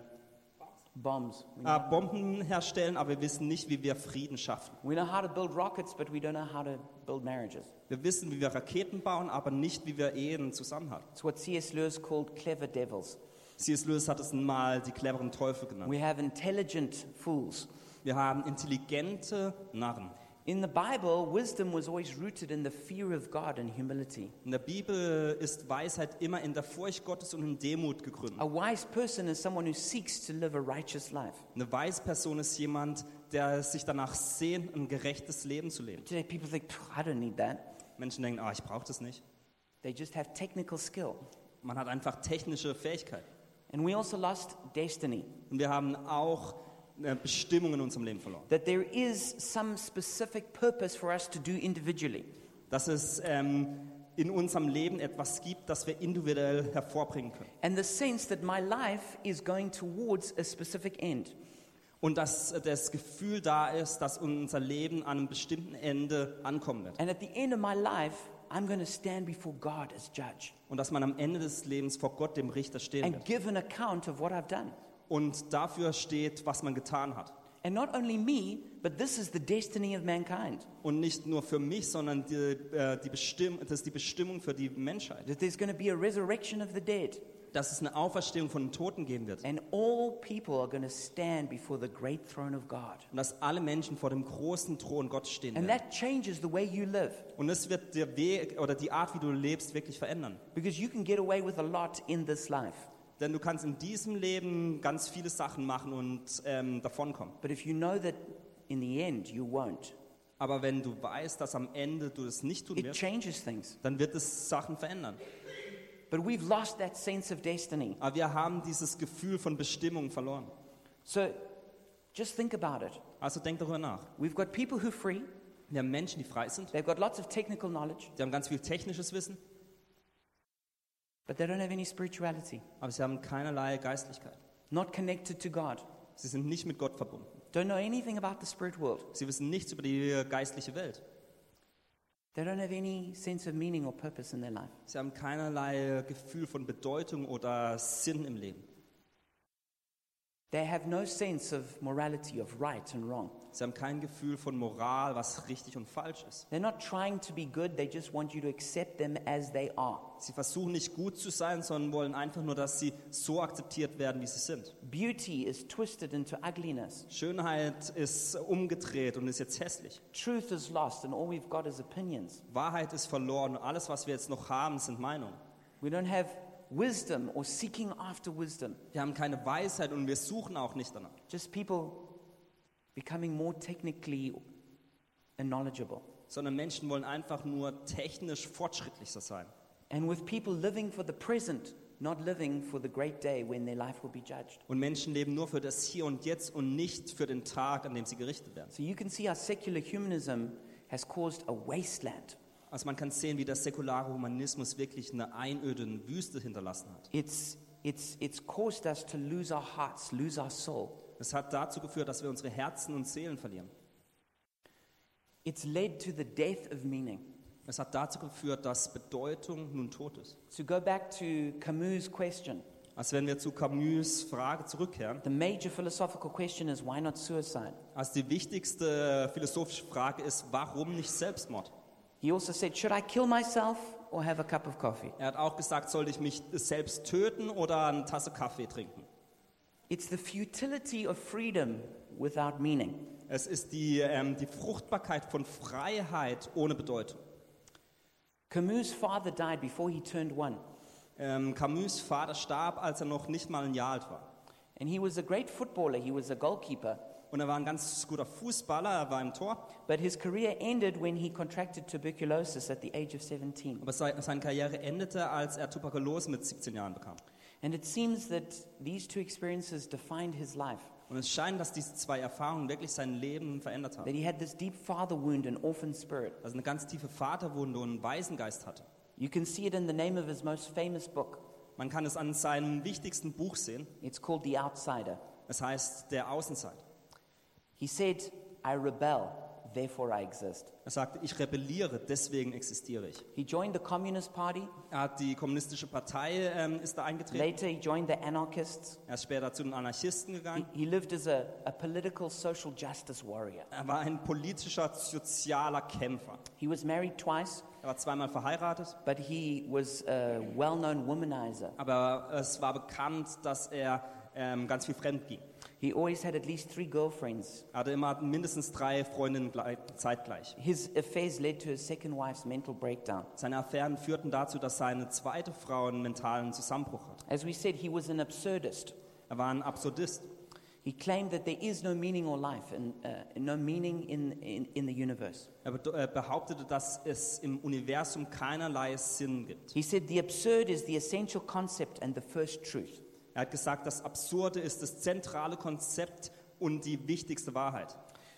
[SPEAKER 1] Bombs. We know,
[SPEAKER 2] äh, Bomben herstellen, aber wir wissen nicht, wie wir Frieden schaffen.
[SPEAKER 1] we know how to build rockets, but we don't know how to build marriages.
[SPEAKER 2] Wir wissen, wie wir Raketen bauen, aber nicht, wie wir Ehen zusammenhalten.
[SPEAKER 1] It's what C.S. Lewis called clever devils.
[SPEAKER 2] C.S. Lewis hat es mal die cleveren Teufel genannt.
[SPEAKER 1] We have intelligent fools.
[SPEAKER 2] Wir haben intelligente Narren.
[SPEAKER 1] In the Bible, wisdom was always rooted in the fear of God and humility.
[SPEAKER 2] In der Bibel ist Weisheit immer in der Furcht Gottes und in Demut gegründet.
[SPEAKER 1] A wise person is someone who seeks to live a righteous life.
[SPEAKER 2] Eine Weisperson ist jemand, der sich danach sehnt, ein gerechtes Leben zu leben.
[SPEAKER 1] Today, people think, "Phew, I don't need that.
[SPEAKER 2] Menschen denken, ah, ich brauche das nicht.
[SPEAKER 1] They just have technical skill.
[SPEAKER 2] Man hat einfach technische Fähigkeit.
[SPEAKER 1] And we also lost destiny.
[SPEAKER 2] Und wir haben auch Bestimmung in unserem Leben verloren.
[SPEAKER 1] That there is some specific purpose for us to do individually.
[SPEAKER 2] Dass es ähm, in unserem Leben etwas gibt, das wir individuell hervorbringen können.
[SPEAKER 1] And the sense that my life is going towards a specific end.
[SPEAKER 2] Und dass äh, das Gefühl da ist, dass unser Leben an einem bestimmten Ende ankommen wird.
[SPEAKER 1] And at the end of my life, I'm going to stand before God as judge
[SPEAKER 2] Und dass man am Ende des Lebens vor Gott, dem Richter, stehen
[SPEAKER 1] and
[SPEAKER 2] wird.
[SPEAKER 1] give an account of what I've done.
[SPEAKER 2] Und dafür steht, was man getan hat.
[SPEAKER 1] And not only me, but this is the destiny of mankind.
[SPEAKER 2] Und nicht nur für mich, sondern die, äh, die Bestimm das ist die Bestimmung für die Menschheit.
[SPEAKER 1] That there's going to be a resurrection of the dead.
[SPEAKER 2] Dass es eine Auferstehung von den Toten geben wird.
[SPEAKER 1] And all people are going to stand before the great throne of God.
[SPEAKER 2] Und dass alle Menschen vor dem großen Thron Gottes stehen
[SPEAKER 1] And
[SPEAKER 2] werden.
[SPEAKER 1] that changes the way you live.
[SPEAKER 2] Und das wird der Weg oder die Art, wie du lebst, wirklich verändern.
[SPEAKER 1] Because you can get away with a lot in this life.
[SPEAKER 2] Denn du kannst in diesem Leben ganz viele Sachen machen und ähm, davonkommen.
[SPEAKER 1] But if you know that in the end you won't,
[SPEAKER 2] Aber wenn du weißt, dass am Ende du das nicht tun
[SPEAKER 1] it
[SPEAKER 2] wirst,
[SPEAKER 1] changes things.
[SPEAKER 2] dann wird es Sachen verändern.
[SPEAKER 1] But we've lost that sense of destiny.
[SPEAKER 2] Aber wir haben dieses Gefühl von Bestimmung verloren.
[SPEAKER 1] So just think about it.
[SPEAKER 2] Also denk darüber nach.
[SPEAKER 1] We've got people who free,
[SPEAKER 2] Wir haben Menschen, die frei sind,
[SPEAKER 1] they've got lots of technical knowledge,
[SPEAKER 2] die haben ganz viel technisches Wissen,
[SPEAKER 1] but they don't have any spirituality,
[SPEAKER 2] aber sie haben keinerlei Geistlichkeit.
[SPEAKER 1] not connected to God,
[SPEAKER 2] Sie sind nicht mit Gott verbunden.
[SPEAKER 1] don't know anything about the spirit world.
[SPEAKER 2] Sie wissen nichts über die geistliche Welt.
[SPEAKER 1] They don't have any sense of meaning or purpose in their life.
[SPEAKER 2] Sie haben keinerlei Gefühl von Bedeutung oder Sinn im Leben.
[SPEAKER 1] They have no sense of morality, of right and wrong.
[SPEAKER 2] Sie haben kein Gefühl von Moral, was richtig und falsch ist.
[SPEAKER 1] They're not trying to be good, they just want you to accept them as they are.
[SPEAKER 2] Sie versuchen nicht gut zu sein, sondern wollen einfach nur, dass sie so akzeptiert werden, wie sie sind.
[SPEAKER 1] Beauty is twisted into ugliness.
[SPEAKER 2] Schönheit ist umgedreht und ist jetzt hässlich.
[SPEAKER 1] Truth is lost, and all we've got is opinions.
[SPEAKER 2] Wahrheit ist verloren und alles, was wir jetzt noch haben, sind Meinungen.
[SPEAKER 1] We don't have wisdom or seeking after wisdom.
[SPEAKER 2] Wir haben keine Weisheit und wir suchen auch nicht danach.
[SPEAKER 1] Just people becoming more technically and knowledgeable.
[SPEAKER 2] Sondern Menschen wollen einfach nur technisch fortschrittlicher sein.
[SPEAKER 1] And with people living for the present, not living for the great day when their life will be judged.
[SPEAKER 2] Und Menschen leben nur für das Hier und Jetzt und nicht für den Tag, an dem sie gerichtet werden.
[SPEAKER 1] So you can see how secular humanism has caused a wasteland.
[SPEAKER 2] Also man kann sehen, wie der säkulare Humanismus wirklich eine Einöde, Wüste hinterlassen hat.
[SPEAKER 1] It's, it's, it's caused us to lose our hearts, lose our soul.
[SPEAKER 2] Es hat dazu geführt, dass wir unsere Herzen und Seelen verlieren.
[SPEAKER 1] It's led to the death of meaning.
[SPEAKER 2] Es hat dazu geführt, dass Bedeutung nun tot ist.
[SPEAKER 1] To go back to Camus' question,
[SPEAKER 2] Also wenn wir zu Camus' Frage zurückkehren,
[SPEAKER 1] the major philosophical question is why not suicide?
[SPEAKER 2] also die wichtigste philosophische Frage ist, warum nicht Selbstmord?
[SPEAKER 1] He also said, should I kill myself or have a cup of coffee?
[SPEAKER 2] Er hat auch gesagt, sollte ich mich selbst töten oder eine Tasse Kaffee trinken?
[SPEAKER 1] It's the futility of freedom without meaning.
[SPEAKER 2] Es ist die, ähm, die Fruchtbarkeit von Freiheit ohne Bedeutung.
[SPEAKER 1] Camus' father died before he turned one,
[SPEAKER 2] Ähm, Camus' Vater starb, als er noch nicht mal ein Jahr alt war.
[SPEAKER 1] and he was a great footballer. He was a goalkeeper,
[SPEAKER 2] Und er war ein ganz guter Fußballer, er war im Tor,
[SPEAKER 1] but his career ended when he contracted tuberculosis at the age of 17.
[SPEAKER 2] aber sei- seine Karriere endete, als er Tuberkulose mit 17 Jahren bekam.
[SPEAKER 1] And it seems that these two experiences defined his life.
[SPEAKER 2] Und es scheint, dass diese zwei Erfahrungen wirklich sein Leben verändert
[SPEAKER 1] That
[SPEAKER 2] haben.
[SPEAKER 1] he had this deep father wound and orphan spirit.
[SPEAKER 2] Er eine ganz tiefe Vaterwunde und einen Waisengeist hatte.
[SPEAKER 1] You can see it in the name of his most famous book.
[SPEAKER 2] Man kann es an seinem wichtigsten Buch sehen.
[SPEAKER 1] It's called The Outsider.
[SPEAKER 2] Es heißt Der Außenseiter.
[SPEAKER 1] He said, I rebel, therefore I exist.
[SPEAKER 2] Er sagte, ich rebelliere, deswegen existiere ich.
[SPEAKER 1] He joined the Communist Party.
[SPEAKER 2] Er hat die kommunistische Partei ähm, ist da eingetreten.
[SPEAKER 1] Later, he joined the anarchists.
[SPEAKER 2] Er ist später zu den Anarchisten
[SPEAKER 1] He,
[SPEAKER 2] gegangen.
[SPEAKER 1] he lived as a, a political social justice warrior.
[SPEAKER 2] Er war ein politischer, sozialer Kämpfer.
[SPEAKER 1] He was married twice,
[SPEAKER 2] Er war zweimal verheiratet,
[SPEAKER 1] but he was a well known womanizer.
[SPEAKER 2] aber es war bekannt, dass er ähm, ganz viel fremd ging.
[SPEAKER 1] He always had at least three girlfriends.
[SPEAKER 2] Er hatte immer mindestens drei Freundinnen glei- zeitgleich.
[SPEAKER 1] His affairs led to his second wife's mental breakdown.
[SPEAKER 2] Seine Affären führten dazu, dass seine zweite Frau einen mentalen Zusammenbruch hatte.
[SPEAKER 1] As we said, he was an absurdist.
[SPEAKER 2] Er war ein Absurdist.
[SPEAKER 1] He claimed that there is no meaning or life and uh, no meaning in, in, in the universe.
[SPEAKER 2] Er be- behauptete, dass es im Universum keinerlei Sinn gibt.
[SPEAKER 1] He said the absurd is the essential concept and the first truth.
[SPEAKER 2] Er hat gesagt, das Absurde ist das zentrale Konzept und die wichtigste Wahrheit.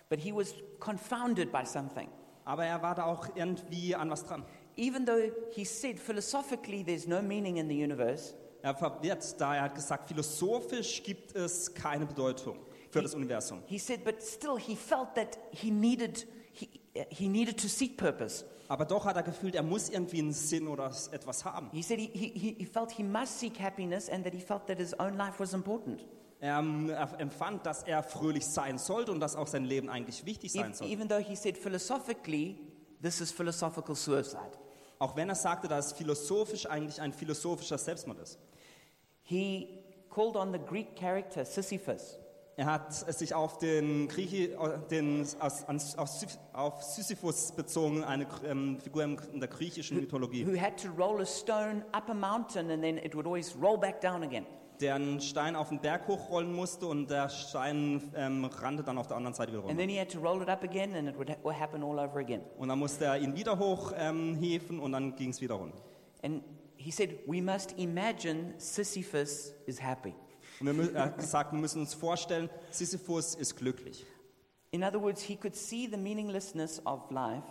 [SPEAKER 1] But he was confounded by something.
[SPEAKER 2] Aber er war da auch irgendwie an was dran.
[SPEAKER 1] Even though he said philosophically there's no meaning in the universe,
[SPEAKER 2] Er verwirrt, da er hat gesagt, philosophisch gibt es keine Bedeutung für das Universum.
[SPEAKER 1] he said, but still he felt that he needed, he, he needed to seek purpose.
[SPEAKER 2] Aber doch hat er gefühlt, er muss irgendwie einen Sinn oder etwas haben.
[SPEAKER 1] He said he, he, he felt he must seek happiness and that he felt that his own life was important.
[SPEAKER 2] Er, ähm, er empfand, dass er fröhlich sein sollte und dass auch sein Leben eigentlich wichtig sein sollte.
[SPEAKER 1] even though he said philosophically, this is philosophical suicide.
[SPEAKER 2] Auch wenn er sagte, dass es philosophisch eigentlich ein philosophischer Selbstmord ist.
[SPEAKER 1] He called on the Greek character Sisyphus.
[SPEAKER 2] Er hat es sich auf den Griechi, den, aus, an, auf, Sy- auf Sisyphus bezogen, eine ähm, Figur in der griechischen Mythologie,
[SPEAKER 1] who had to roll a stone up a mountain and then it would always roll back down again.
[SPEAKER 2] der einen Stein auf den Berg hochrollen musste und der Stein ähm, rannte dann auf der anderen Seite wieder
[SPEAKER 1] And
[SPEAKER 2] runter.
[SPEAKER 1] then he had to roll it up again and it would ha- will happen all over again.
[SPEAKER 2] Und dann musste er ihn wieder hochhieven ähm, und dann ging es wieder runter.
[SPEAKER 1] And he said, We must imagine Sisyphus is happy.
[SPEAKER 2] Und er hat gesagt, wir müssen uns vorstellen, Sisyphus ist glücklich.
[SPEAKER 1] In other words, he could see the meaninglessness of life,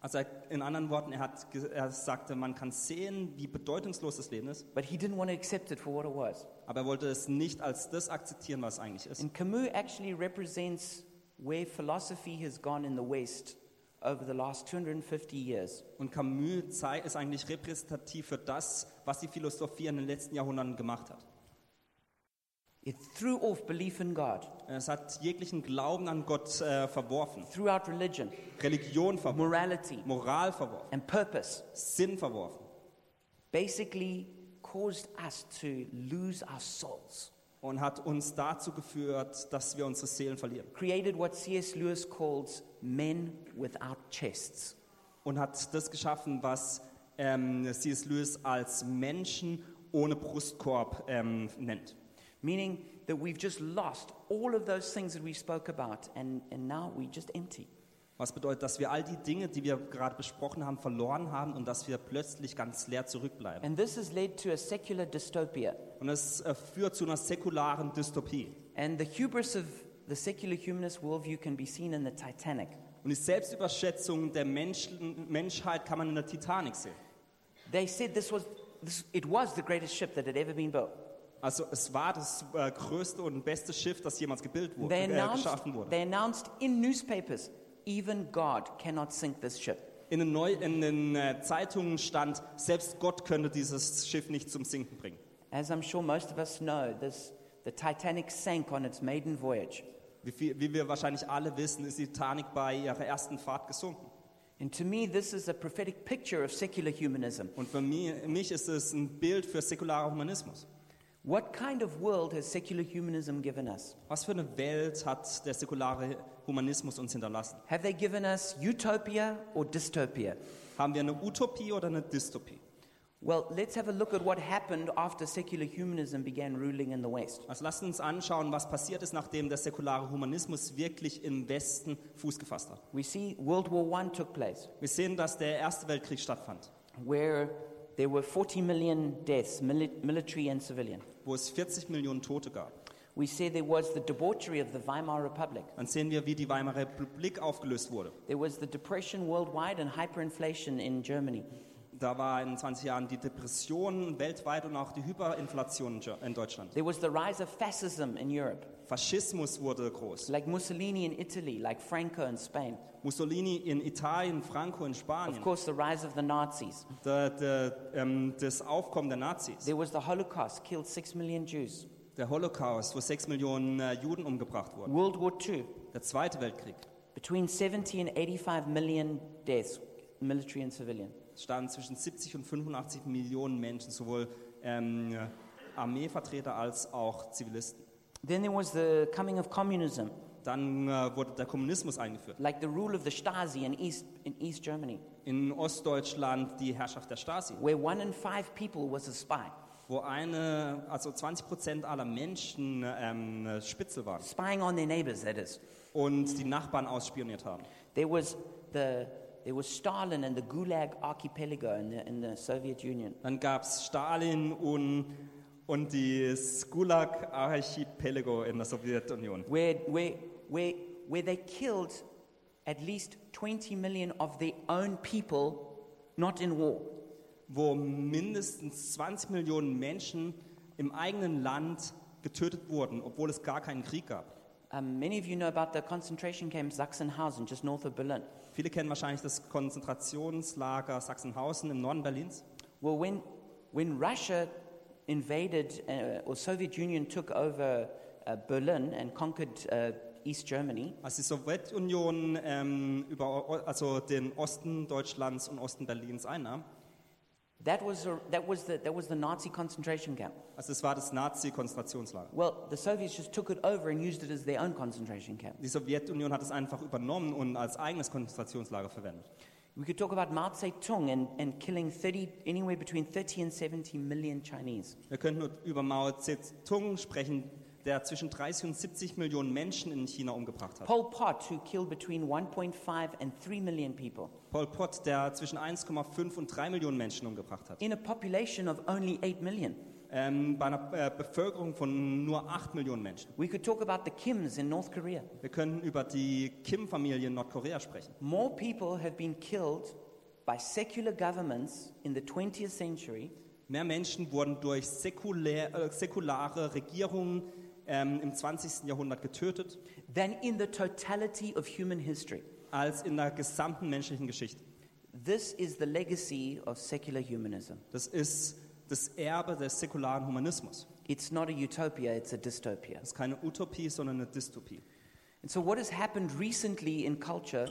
[SPEAKER 2] Also er, in anderen Worten, er, hat, er sagte, man kann sehen, wie bedeutungslos das Leben ist,
[SPEAKER 1] but he didn't want to accept it for what it was.
[SPEAKER 2] aber er wollte es nicht als das akzeptieren, was es eigentlich ist.
[SPEAKER 1] And Camus actually represents where philosophy has gone in the West over the last 250 years.
[SPEAKER 2] Und Camus ist eigentlich repräsentativ für das, was die Philosophie in den letzten Jahrhunderten gemacht hat.
[SPEAKER 1] It threw off belief in God,
[SPEAKER 2] Es hat jeglichen Glauben an Gott äh, verworfen,
[SPEAKER 1] threw out religion,
[SPEAKER 2] Religion verworfen,
[SPEAKER 1] morality,
[SPEAKER 2] Moral verworfen,
[SPEAKER 1] and purpose.
[SPEAKER 2] Sinn verworfen.
[SPEAKER 1] basically caused us to lose our souls.
[SPEAKER 2] Und hat uns dazu geführt, dass wir unsere Seelen verlieren.
[SPEAKER 1] Created what C.S. Lewis calls men without chests.
[SPEAKER 2] Und hat das geschaffen, was ähm, C.S. Lewis als Menschen ohne Brustkorb ähm, nennt.
[SPEAKER 1] Meaning that we've just lost all of those things that we spoke about, and, and now we're just empty.
[SPEAKER 2] Was bedeutet, dass wir all die Dinge, die wir gerade besprochen haben, verloren haben und dass wir plötzlich ganz leer zurückbleiben.
[SPEAKER 1] And this has led to a secular dystopia.
[SPEAKER 2] Und es äh, führt zu einer säkularen Dystopie.
[SPEAKER 1] And the hubris of the secular humanist worldview can be seen in the Titanic.
[SPEAKER 2] Und die Selbstüberschätzung der Menschen, Menschheit kann man in der Titanic sehen.
[SPEAKER 1] They said this was, this, it was the greatest ship that had ever been built.
[SPEAKER 2] Also es war das äh, größte und beste Schiff, das jemals gebildet wurde,
[SPEAKER 1] They
[SPEAKER 2] äh, geschaffen wurde.
[SPEAKER 1] they announced in newspapers, even God cannot sink this ship.
[SPEAKER 2] In den, Neu in den äh, Zeitungen stand, selbst Gott könnte dieses Schiff nicht zum Sinken bringen.
[SPEAKER 1] As I'm sure most of us know, this, the Titanic sank on its maiden voyage.
[SPEAKER 2] Wie, viel, wie wir wahrscheinlich alle wissen, ist die Titanic bei ihrer ersten Fahrt gesunken.
[SPEAKER 1] And to me, this is a prophetic picture of secular humanism.
[SPEAKER 2] Und für mich, mich ist es ein Bild für säkularen Humanismus.
[SPEAKER 1] What kind of world has secular humanism given us?
[SPEAKER 2] Was für eine Welt hat der säkulare Humanismus uns hinterlassen?
[SPEAKER 1] Have they given us utopia or dystopia?
[SPEAKER 2] Haben wir eine Utopie oder eine Dystopie?
[SPEAKER 1] Well, let's have a look at what happened after secular humanism began ruling in the West.
[SPEAKER 2] Also lasst uns anschauen, was passiert ist, nachdem der säkulare Humanismus wirklich im Westen Fuß gefasst hat.
[SPEAKER 1] We see World War I took place,
[SPEAKER 2] Wir sehen, dass der Erste Weltkrieg stattfand,
[SPEAKER 1] where there were 40 million deaths, mili- military and civilian.
[SPEAKER 2] Wo es 40 Millionen Tote gab.
[SPEAKER 1] We see there was the debauchery of the Weimar Republic.
[SPEAKER 2] Dann sehen wir, wie die Weimarer Republik aufgelöst wurde.
[SPEAKER 1] There was the depression worldwide and hyperinflation in Germany.
[SPEAKER 2] Da war in 20 Jahren die Depression weltweit und auch die Hyperinflation in Deutschland.
[SPEAKER 1] There was the rise of fascism in Europe,
[SPEAKER 2] Faschismus wurde groß.
[SPEAKER 1] like Mussolini in Italy, like Franco in Spain.
[SPEAKER 2] Mussolini in Italien, Franco in
[SPEAKER 1] Of
[SPEAKER 2] Spanien.
[SPEAKER 1] course, the rise of the Nazis.
[SPEAKER 2] Der, der, ähm, das Aufkommen der Nazis.
[SPEAKER 1] There was the Holocaust, killed six million Jews.
[SPEAKER 2] Der Holocaust, wo sechs Millionen äh, Juden umgebracht wurden.
[SPEAKER 1] World War II,
[SPEAKER 2] Der Zweite Weltkrieg.
[SPEAKER 1] between 70 and 85 million deaths, military and civilian.
[SPEAKER 2] Es zwischen 70 und 85 Millionen Menschen, sowohl ähm, Armeevertreter als auch Zivilisten.
[SPEAKER 1] Then there was the coming of communism,
[SPEAKER 2] Dann äh, wurde der Kommunismus eingeführt.
[SPEAKER 1] like the rule of the Stasi in East, in East Germany,
[SPEAKER 2] In Ostdeutschland die Herrschaft der Stasi,
[SPEAKER 1] where one in five people was a spy,
[SPEAKER 2] wo eine, also 20 Prozent aller Menschen ähm, äh, Spitzel waren
[SPEAKER 1] spying on their neighbors, that is.
[SPEAKER 2] und die Nachbarn ausspioniert haben.
[SPEAKER 1] There was, the, there was Stalin and the Gulag archipelago in the, in the Soviet Union.
[SPEAKER 2] Dann gab es Stalin und, und das Gulag-Archipelago in der Sowjetunion,
[SPEAKER 1] where, where, where, where they killed at least 20 million of their own people, not in war.
[SPEAKER 2] wo mindestens 20 Millionen Menschen im eigenen Land getötet wurden, obwohl es gar keinen Krieg gab.
[SPEAKER 1] Um, many of you know about the concentration camp Sachsenhausen, just north of Berlin.
[SPEAKER 2] Viele kennen wahrscheinlich das Konzentrationslager Sachsenhausen im Norden Berlins.
[SPEAKER 1] Well, when, when Russia invaded, uh, or Soviet Union took over uh, Berlin and conquered uh, East Germany,
[SPEAKER 2] Als die Sowjetunion ähm, über, also den Osten Deutschlands und Osten Berlins einnahm,
[SPEAKER 1] that was, a, that, was the, that was the Nazi concentration camp.
[SPEAKER 2] also es war das Nazi-Konzentrationslager.
[SPEAKER 1] Well, the Soviets just took it over and used it as their own concentration camp.
[SPEAKER 2] Die Sowjetunion hat es einfach übernommen und als eigenes Konzentrationslager verwendet.
[SPEAKER 1] We could talk about Mao Zedong and, and killing 30, anywhere between 30 and 70 million Chinese.
[SPEAKER 2] Wir könnten über Mao Zedong sprechen, der zwischen 30 und 70 Millionen Menschen in China umgebracht hat.
[SPEAKER 1] Pol Pot, who killed between 1.5 and 3 million people
[SPEAKER 2] Pol Pot, der zwischen 1,5 und 3 Millionen Menschen umgebracht hat.
[SPEAKER 1] in a population of only 8 million.
[SPEAKER 2] Ähm, bei einer äh, Bevölkerung von nur 8 Millionen Menschen.
[SPEAKER 1] We could talk about the Kims in North Korea.
[SPEAKER 2] Wir können über die Kim-Familie in Nordkorea sprechen.
[SPEAKER 1] More people have been killed by secular governments in the 20th century
[SPEAKER 2] Mehr Menschen wurden durch säkulär, äh, säkulare Regierungen ähm, im 20. Jahrhundert getötet
[SPEAKER 1] than in the totality of human history.
[SPEAKER 2] als in der gesamten menschlichen Geschichte.
[SPEAKER 1] This is the legacy of secular humanism.
[SPEAKER 2] Das ist das Erbe des säkularen Humanismus.
[SPEAKER 1] It's not a utopia, it's a dystopia.
[SPEAKER 2] Das ist keine Utopie, sondern eine Dystopie.
[SPEAKER 1] And so, what has happened recently in culture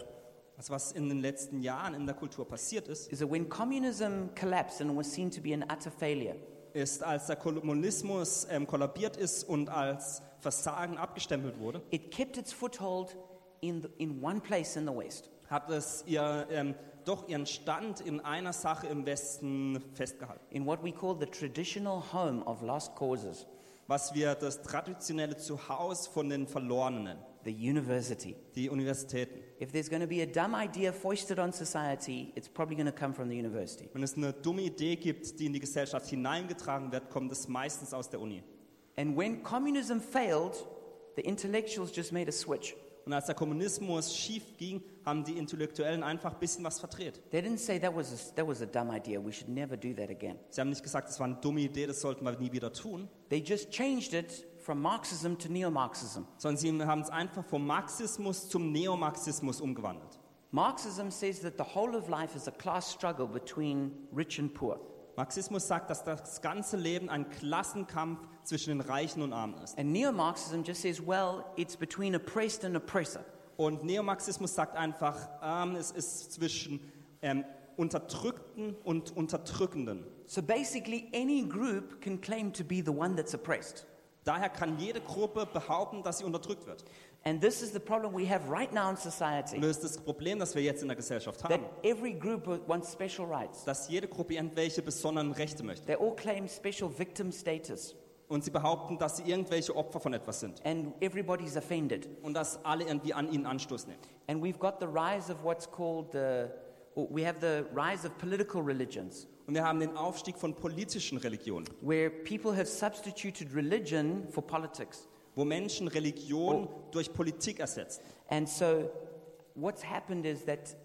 [SPEAKER 2] Also was in den letzten Jahren in der Kultur passiert ist,
[SPEAKER 1] is that when communism collapsed and was seen to be an utter failure,
[SPEAKER 2] ist, als der Kommunismus ähm, kollabiert ist und als Versagen abgestempelt wurde,
[SPEAKER 1] it kept its foothold in, the, in one place in the West.
[SPEAKER 2] hat es ihr, ähm, doch ihren Stand in einer Sache im Westen festgehalten.
[SPEAKER 1] in what we call the traditional home of lost causes,
[SPEAKER 2] Was wir das traditionelle Zuhause von den Verlorenen
[SPEAKER 1] the university.
[SPEAKER 2] die Universitäten.
[SPEAKER 1] If there's going to be a dumb idea foisted on society, it's probably going to come from the university.
[SPEAKER 2] Wenn es eine dumme Idee gibt, die in die Gesellschaft hineingetragen wird, kommt es meistens aus der Uni.
[SPEAKER 1] And when communism failed, the intellectuals just made a switch.
[SPEAKER 2] Und als der Kommunismus schief ging, haben die Intellektuellen einfach ein bisschen was verdreht.
[SPEAKER 1] They didn't say that was a, that was a dumb idea. We should never do that again.
[SPEAKER 2] Sie haben nicht gesagt, das war eine dumme Idee, das sollten wir nie wieder tun,
[SPEAKER 1] They just changed it from Marxism to neo-Marxism.
[SPEAKER 2] sondern sie haben es einfach vom Marxismus zum Neomarxismus umgewandelt.
[SPEAKER 1] Marxism says that the whole of life is a class struggle between rich and poor.
[SPEAKER 2] Marxismus sagt, dass das ganze Leben ein Klassenkampf zwischen den Reichen und Armen ist.
[SPEAKER 1] And neo-Marxism just says, well, it's between oppressed and oppressor.
[SPEAKER 2] Und Neomarxismus sagt einfach, ähm, es ist zwischen ähm, Unterdrückten und Unterdrückenden.
[SPEAKER 1] So basically, any group can claim to be the one that's oppressed.
[SPEAKER 2] Daher kann jede Gruppe behaupten, dass sie unterdrückt wird.
[SPEAKER 1] And this is the problem we have right now in society.
[SPEAKER 2] Und das ist das Problem, das wir jetzt in der Gesellschaft
[SPEAKER 1] That
[SPEAKER 2] haben.
[SPEAKER 1] every group wants special rights.
[SPEAKER 2] Dass jede Gruppe irgendwelche besonderen Rechte möchte.
[SPEAKER 1] They all claim special victim status.
[SPEAKER 2] Und sie behaupten, dass sie irgendwelche Opfer von etwas sind.
[SPEAKER 1] And everybody's offended.
[SPEAKER 2] Und dass alle irgendwie an ihnen Anstoß nehmen.
[SPEAKER 1] And we've got the rise of what's called the, we have the rise of political religions,
[SPEAKER 2] Und wir haben den Aufstieg von politischen Religionen,
[SPEAKER 1] where people have substituted religion for politics.
[SPEAKER 2] Wo Menschen Religion durch Politik ersetzen.
[SPEAKER 1] And so what's happened is that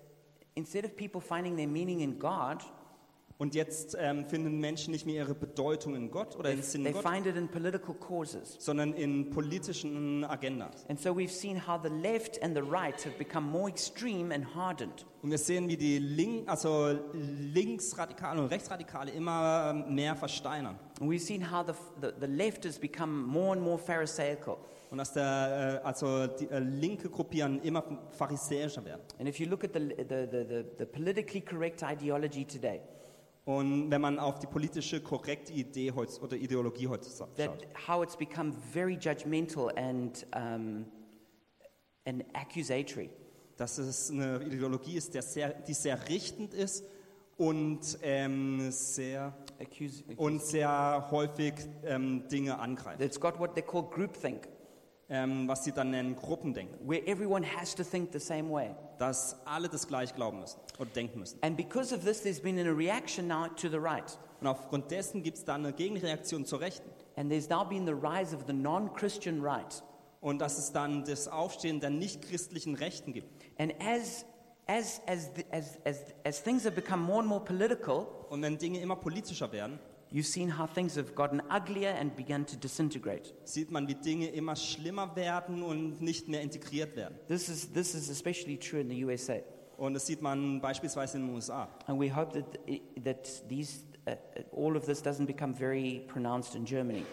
[SPEAKER 1] instead of people finding their meaning in God,
[SPEAKER 2] Und jetzt ähm, finden Menschen nicht mehr ihre Bedeutung in Gott oder in Sinn
[SPEAKER 1] they
[SPEAKER 2] Gott,
[SPEAKER 1] find it in political causes.
[SPEAKER 2] sondern in politischen Agendas.
[SPEAKER 1] And so we've seen how the left and the right have become more extreme and hardened.
[SPEAKER 2] Und wir sehen, wie die Link, also Linksradikale und Rechtsradikale immer mehr versteinern.
[SPEAKER 1] And we've seen how the, the, the left has become more and more Pharisaical.
[SPEAKER 2] Und dass der, äh, also die äh, linke Gruppieren immer pharisäischer werden.
[SPEAKER 1] And if you look at the, the, the, the, the politically correct ideology today,
[SPEAKER 2] Und wenn man auf die politische korrekte Idee heutz, oder Ideologie heute sa-
[SPEAKER 1] that
[SPEAKER 2] schaut,
[SPEAKER 1] how it's become very judgmental and, um, and accusatory.
[SPEAKER 2] dass es eine Ideologie ist, der sehr, die sehr richtend ist und, ähm, sehr,
[SPEAKER 1] Accuse,
[SPEAKER 2] und sehr häufig ähm, Dinge angreift.
[SPEAKER 1] it's got what they call groupthink,
[SPEAKER 2] Ähm, was sie dann nennen Gruppendenken.
[SPEAKER 1] where everyone has to think the same way.
[SPEAKER 2] Dass alle das gleich glauben müssen oder denken müssen.
[SPEAKER 1] And because of this, there's been a reaction now to the right.
[SPEAKER 2] Und aufgrund dessen gibt es dann eine Gegenreaktion zur Rechten.
[SPEAKER 1] And there's now been the rise of the non Christian right.
[SPEAKER 2] Und dass es dann das Aufstehen der nichtchristlichen Rechten gibt.
[SPEAKER 1] And as, as, as, as, as, as things have become more and more political,
[SPEAKER 2] Und wenn Dinge immer politischer werden,
[SPEAKER 1] you've seen how things have gotten uglier and begun to disintegrate.
[SPEAKER 2] sieht man, wie Dinge immer schlimmer werden und nicht mehr integriert werden.
[SPEAKER 1] This is, this is especially true in the USA.
[SPEAKER 2] Und das sieht man beispielsweise in den USA.
[SPEAKER 1] And we hope that, that these, uh, all of this doesn't become very pronounced in Germany.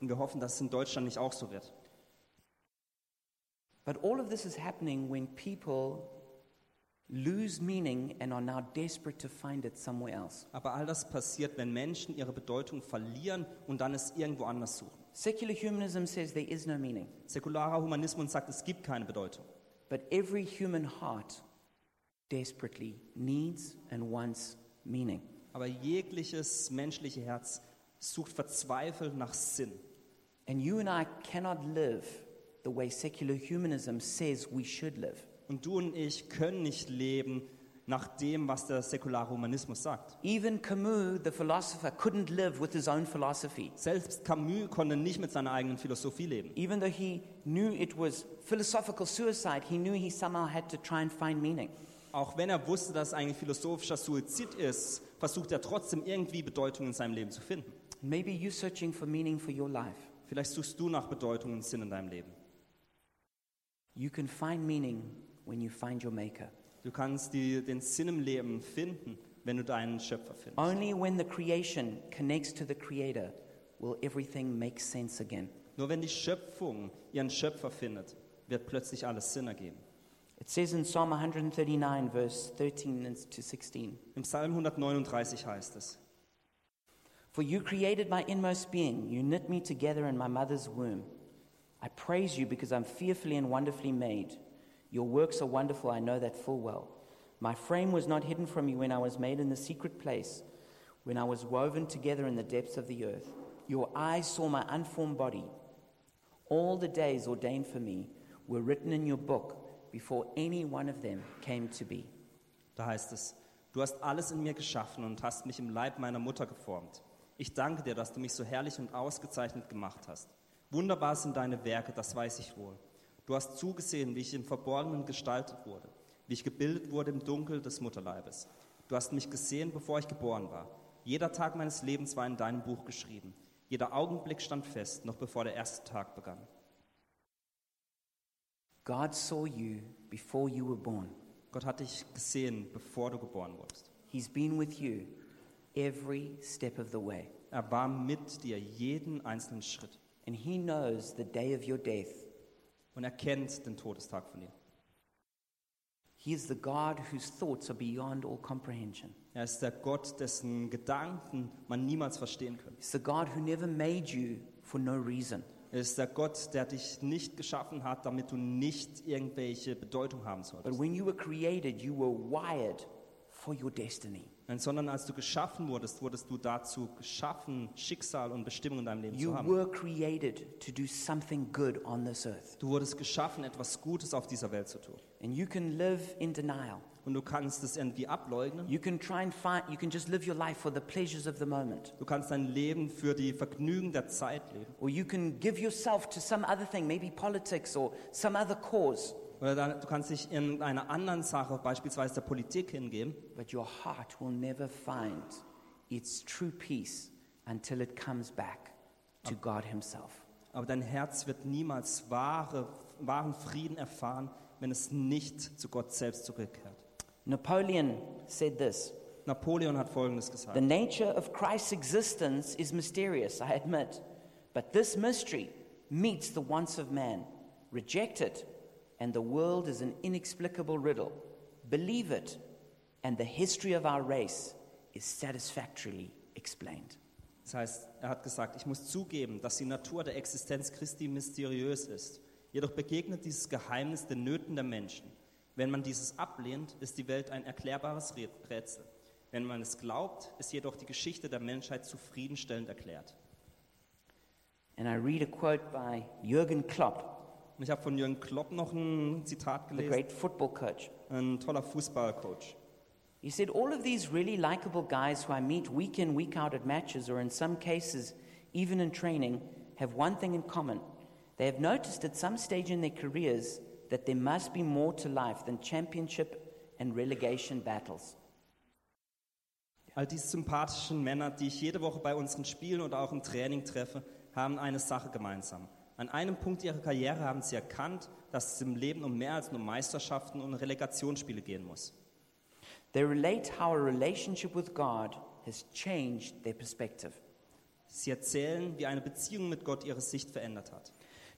[SPEAKER 2] Und wir hoffen, dass es in Deutschland nicht auch so wird.
[SPEAKER 1] But all of this is happening when people lose meaning and are now desperate to find it somewhere else.
[SPEAKER 2] Aber all das passiert, wenn Menschen ihre Bedeutung verlieren und dann es irgendwo anders suchen.
[SPEAKER 1] Secular humanism says there is no meaning,
[SPEAKER 2] Säkularer Humanismus sagt, es gibt keine Bedeutung.
[SPEAKER 1] but every human heart desperately needs and wants meaning.
[SPEAKER 2] Aber jegliches menschliche Herz sucht verzweifelt nach Sinn.
[SPEAKER 1] And you and I cannot live the way secular humanism says we should live.
[SPEAKER 2] Und du und ich können nicht leben nach dem, was der säkulare Humanismus sagt.
[SPEAKER 1] Even Camus, the philosopher, couldn't live with his own philosophy.
[SPEAKER 2] Selbst Camus konnte nicht mit seiner eigenen Philosophie leben.
[SPEAKER 1] Even though he knew it was philosophical suicide, he knew he somehow had to try and find meaning.
[SPEAKER 2] Auch wenn er wusste, dass es eigentlich philosophischer Suizid ist, versucht er trotzdem irgendwie Bedeutung in seinem Leben zu finden.
[SPEAKER 1] Maybe you're searching for meaning for your life.
[SPEAKER 2] Vielleicht suchst du nach Bedeutung und Sinn in deinem Leben.
[SPEAKER 1] You can find meaning when you find your maker.
[SPEAKER 2] Du kannst die, den Sinn im Leben finden, wenn du deinen Schöpfer findest.
[SPEAKER 1] Only when the creation connects to the creator will everything make sense again.
[SPEAKER 2] Nur wenn die Schöpfung ihren Schöpfer findet, wird plötzlich alles Sinn ergeben.
[SPEAKER 1] It says in Psalm 139, verse 13 and to 16
[SPEAKER 2] Im Psalm 139 heißt es,
[SPEAKER 1] For you created my inmost being, you knit me together in my mother's womb. I praise you because I'm fearfully and wonderfully made. Your works are wonderful, I know that full well. My frame was not hidden from you when I was made in the secret place, when I was woven together in the depths of the earth. Your eyes saw my unformed body. All the days ordained for me were written in your book before any one of them came to be.
[SPEAKER 2] da heißt es, du hast alles in mir geschaffen und hast mich im Leib meiner Mutter geformt. Ich danke dir, dass du mich so herrlich und ausgezeichnet gemacht hast. Wunderbar sind deine Werke, das weiß ich wohl. Du hast zugesehen, wie ich im Verborgenen gestaltet wurde, wie ich gebildet wurde im Dunkel des Mutterleibes. Du hast mich gesehen, bevor ich geboren war. Jeder Tag meines Lebens war in deinem Buch geschrieben. Jeder Augenblick stand fest, noch bevor der erste Tag begann.
[SPEAKER 1] God saw you before you were born.
[SPEAKER 2] Gott hat dich gesehen, bevor du geboren wurdest.
[SPEAKER 1] He's been with you every step of the way.
[SPEAKER 2] Er war mit dir jeden einzelnen Schritt
[SPEAKER 1] And He knows the day of your death.
[SPEAKER 2] Und er kennt den Todestag von dir.
[SPEAKER 1] He is the God whose thoughts are beyond all comprehension.
[SPEAKER 2] Er ist der Gott, dessen Gedanken man niemals verstehen könnte.
[SPEAKER 1] He's the God who never made you for no reason.
[SPEAKER 2] Er ist der Gott, der dich nicht geschaffen hat, damit du nicht irgendwelche Bedeutung haben
[SPEAKER 1] But
[SPEAKER 2] solltest.
[SPEAKER 1] when you were created, you were wired for your destiny.
[SPEAKER 2] Nein, Sondern als du geschaffen wurdest, wurdest du dazu geschaffen, Schicksal und Bestimmung in deinem Leben
[SPEAKER 1] You
[SPEAKER 2] zu haben.
[SPEAKER 1] were created to do something good on this earth.
[SPEAKER 2] Du wurdest geschaffen, etwas Gutes auf dieser Welt zu tun.
[SPEAKER 1] And you can live in denial.
[SPEAKER 2] Und du kannst es irgendwie ableugnen.
[SPEAKER 1] You can try and find, you can just live your life for the pleasures of the moment.
[SPEAKER 2] Du kannst dein Leben für die Vergnügen der Zeit leben.
[SPEAKER 1] Or you can give yourself to some other thing, maybe politics or some other cause.
[SPEAKER 2] Oder dann, du kannst dich in einer anderen Sache, beispielsweise der Politik, hingeben.
[SPEAKER 1] But your heart will never find its true peace until it comes back to God Himself.
[SPEAKER 2] Aber dein Herz wird niemals wahre, wahren Frieden erfahren, wenn es nicht zu Gott selbst zurückkehrt.
[SPEAKER 1] Napoleon said this
[SPEAKER 2] Napoleon hat Folgendes
[SPEAKER 1] The
[SPEAKER 2] gesagt.
[SPEAKER 1] nature of Christ's existence is mysterious, I admit. But this mystery meets the wants of man. Reject it, and the world is an inexplicable riddle. Believe it, and the history of our race is satisfactorily explained.
[SPEAKER 2] Das heißt, er hat gesagt, ich muss zugeben, dass die Natur der Existenz Christi mysteriös ist. Jedoch begegnet dieses Geheimnis den Nöten der Menschen. Wenn man dieses ablehnt, ist die Welt ein erklärbares Rä- Rätsel. Wenn man es glaubt, ist jedoch die Geschichte der Menschheit zufriedenstellend erklärt.
[SPEAKER 1] And I read a quote by Jürgen Klopp,
[SPEAKER 2] Und ich habe von Jürgen Klopp noch ein Zitat
[SPEAKER 1] the
[SPEAKER 2] gelesen,
[SPEAKER 1] great football coach.
[SPEAKER 2] ein toller Fußballcoach.
[SPEAKER 1] He said, All of these really likable guys who I meet week in, week out at matches, or in some cases, even in training, have one thing in common. They have noticed at some stage in their careers that there must be more to life than championship and relegation battles.
[SPEAKER 2] All diese sympathischen Männer, die ich jede Woche bei unseren Spielen oder auch im Training treffe, haben eine Sache gemeinsam. An einem Punkt ihrer Karriere haben sie erkannt, dass es im Leben um mehr als nur Meisterschaften und Relegationsspiele gehen muss.
[SPEAKER 1] They relate how a relationship with God has changed their perspective.
[SPEAKER 2] Sie erzählen, wie eine Beziehung mit Gott ihre Sicht verändert hat.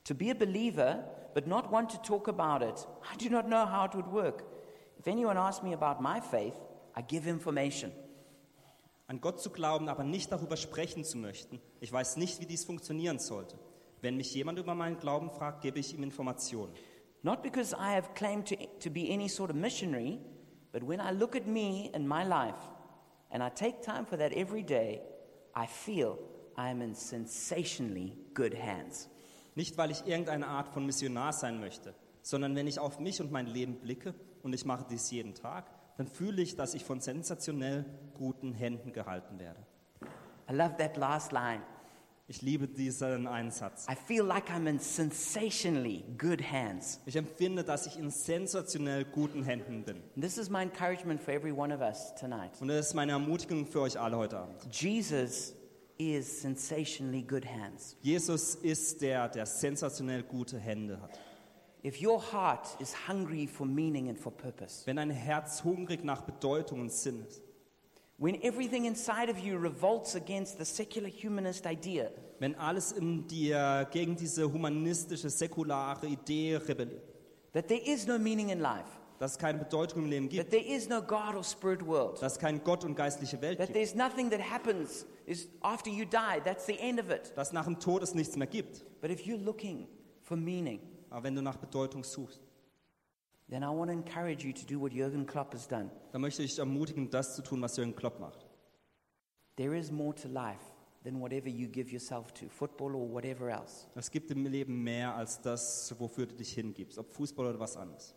[SPEAKER 1] To be a believer, but not want to talk about it, I do not know how it would work. If anyone asks me about my faith, I give information.
[SPEAKER 2] An Gott zu glauben, aber nicht darüber sprechen zu möchten. Ich weiß nicht, wie dies funktionieren sollte. Wenn mich jemand über meinen Glauben fragt, gebe ich ihm Informationen.
[SPEAKER 1] Not because I have claimed to, to be any sort of missionary, but when I look at me and my life, and I take time for that every day, I feel I am in sensationally good hands.
[SPEAKER 2] Nicht, weil ich irgendeine Art von Missionar sein möchte, sondern wenn ich auf mich und mein Leben blicke, und ich mache dies jeden Tag, dann fühle ich, dass ich von sensationell guten Händen gehalten werde.
[SPEAKER 1] I love that last line.
[SPEAKER 2] Ich liebe diesen Einsatz.
[SPEAKER 1] I feel like I'm in sensationally good hands.
[SPEAKER 2] Ich empfinde, dass ich in sensationell guten Händen bin.
[SPEAKER 1] This is my encouragement for every one of us tonight.
[SPEAKER 2] Und das ist meine Ermutigung für euch alle heute Abend.
[SPEAKER 1] Jesus is sensationally good hands.
[SPEAKER 2] Jesus ist der, der sensationell gute Hände hat.
[SPEAKER 1] If your heart is hungry for meaning and for purpose,
[SPEAKER 2] Wenn dein Herz hungrig nach Bedeutung und Sinn ist,
[SPEAKER 1] when everything inside of you revolts against the secular humanist idea,
[SPEAKER 2] wenn alles in dir gegen diese humanistische, säkulare Idee rebelliert,
[SPEAKER 1] that there is no meaning in life,
[SPEAKER 2] dass es keine Bedeutung im Leben
[SPEAKER 1] that
[SPEAKER 2] gibt,
[SPEAKER 1] there is no God or spirit world,
[SPEAKER 2] dass es keinen Gott und geistliche Welt
[SPEAKER 1] that
[SPEAKER 2] gibt,
[SPEAKER 1] there's nothing that happens is after you die, that's the end of it.
[SPEAKER 2] dass nach dem Tod es nichts mehr gibt.
[SPEAKER 1] But if you're looking for meaning,
[SPEAKER 2] Aber wenn du nach Bedeutung suchst,
[SPEAKER 1] then I want to encourage you to do what Jürgen Klopp has done.
[SPEAKER 2] dann möchte ich ermutigen, das zu tun, was Jürgen Klopp macht.
[SPEAKER 1] There is more to life than whatever you give yourself to, football or whatever else.
[SPEAKER 2] Es gibt im Leben mehr als das, wofür du dich hingibst, ob Fußball oder was anderes.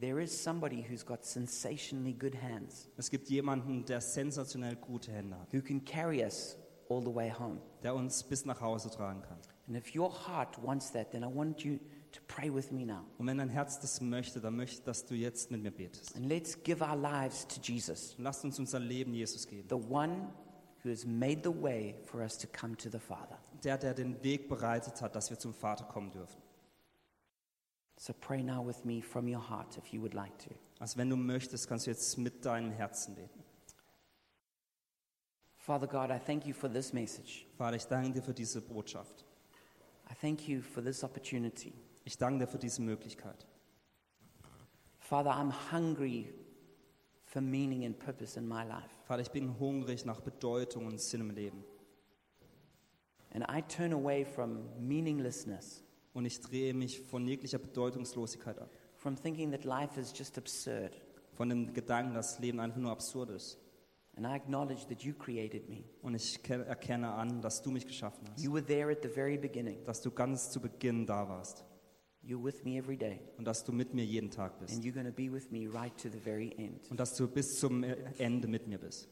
[SPEAKER 1] There is somebody who's got sensationally good hands
[SPEAKER 2] Es gibt jemanden, der sensationell gute Hände hat,
[SPEAKER 1] who can carry us all the way home.
[SPEAKER 2] der uns bis nach Hause tragen kann.
[SPEAKER 1] And if your heart wants that, then I want you to pray with me now.
[SPEAKER 2] Und wenn dein Herz das möchte, dann möchte dass du jetzt mit mir betest.
[SPEAKER 1] And let's give our lives to Jesus,
[SPEAKER 2] lasst uns unser Leben Jesus geben.
[SPEAKER 1] the one who has made the way for us to come to the Father.
[SPEAKER 2] Der, der den Weg bereitet hat, dass wir zum Vater kommen dürfen.
[SPEAKER 1] So pray now with me from your heart if you would like to.
[SPEAKER 2] Also wenn du möchtest, kannst du jetzt mit deinem Herzen beten.
[SPEAKER 1] Father God, I thank you for this message.
[SPEAKER 2] Vater, ich danke dir für diese Botschaft.
[SPEAKER 1] I thank you for this opportunity.
[SPEAKER 2] Ich danke dir für diese Möglichkeit.
[SPEAKER 1] Father, I'm hungry for meaning and purpose in my life.
[SPEAKER 2] Vater, ich bin hungrig nach Bedeutung und Sinn im Leben.
[SPEAKER 1] And I turn away from meaninglessness,
[SPEAKER 2] Und ich drehe mich von jeglicher Bedeutungslosigkeit ab.
[SPEAKER 1] from thinking that life is just absurd.
[SPEAKER 2] Von dem Gedanken, dass das Leben einfach nur absurd ist.
[SPEAKER 1] And I acknowledge that you created me.
[SPEAKER 2] Und ich ke- erkenne an, dass du mich geschaffen hast.
[SPEAKER 1] You were there at the very beginning.
[SPEAKER 2] Dass du ganz zu Beginn da warst. Und dass du mit mir jeden Tag
[SPEAKER 1] And
[SPEAKER 2] bist.
[SPEAKER 1] you're going to be with me right to the very end.
[SPEAKER 2] Und dass du bis zum Ende mit mir bist.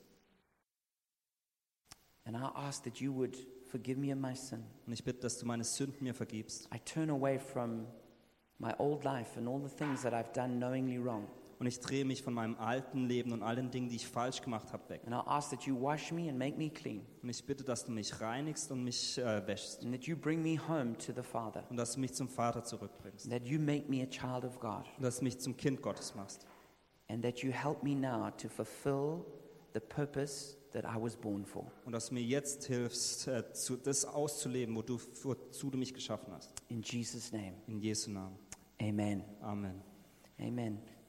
[SPEAKER 1] And I ask that you would forgive me of my sin.
[SPEAKER 2] Und ich bitte, dass du meine Sünden mir vergibst.
[SPEAKER 1] I turn away from my old life and all the things that I've done knowingly wrong.
[SPEAKER 2] Und ich drehe mich von meinem alten Leben und all den Dingen, die ich falsch gemacht habe, weg.
[SPEAKER 1] And I ask that you wash me and make me clean.
[SPEAKER 2] Und ich bitte, dass du mich reinigst und mich äh, wäschst.
[SPEAKER 1] And that you bring me home to the Father.
[SPEAKER 2] Und dass du mich zum Vater zurückbringst.
[SPEAKER 1] That you make me a child of God.
[SPEAKER 2] Und dass du mich zum Kind Gottes machst.
[SPEAKER 1] And that you help me now to fulfill the purpose that I was born for.
[SPEAKER 2] Und dass du mir jetzt hilfst, äh, zu, das auszuleben, wo du, wozu du mich geschaffen hast.
[SPEAKER 1] In Jesus' name,
[SPEAKER 2] In Jesu Namen.
[SPEAKER 1] amen.
[SPEAKER 2] Amen.
[SPEAKER 1] Amen.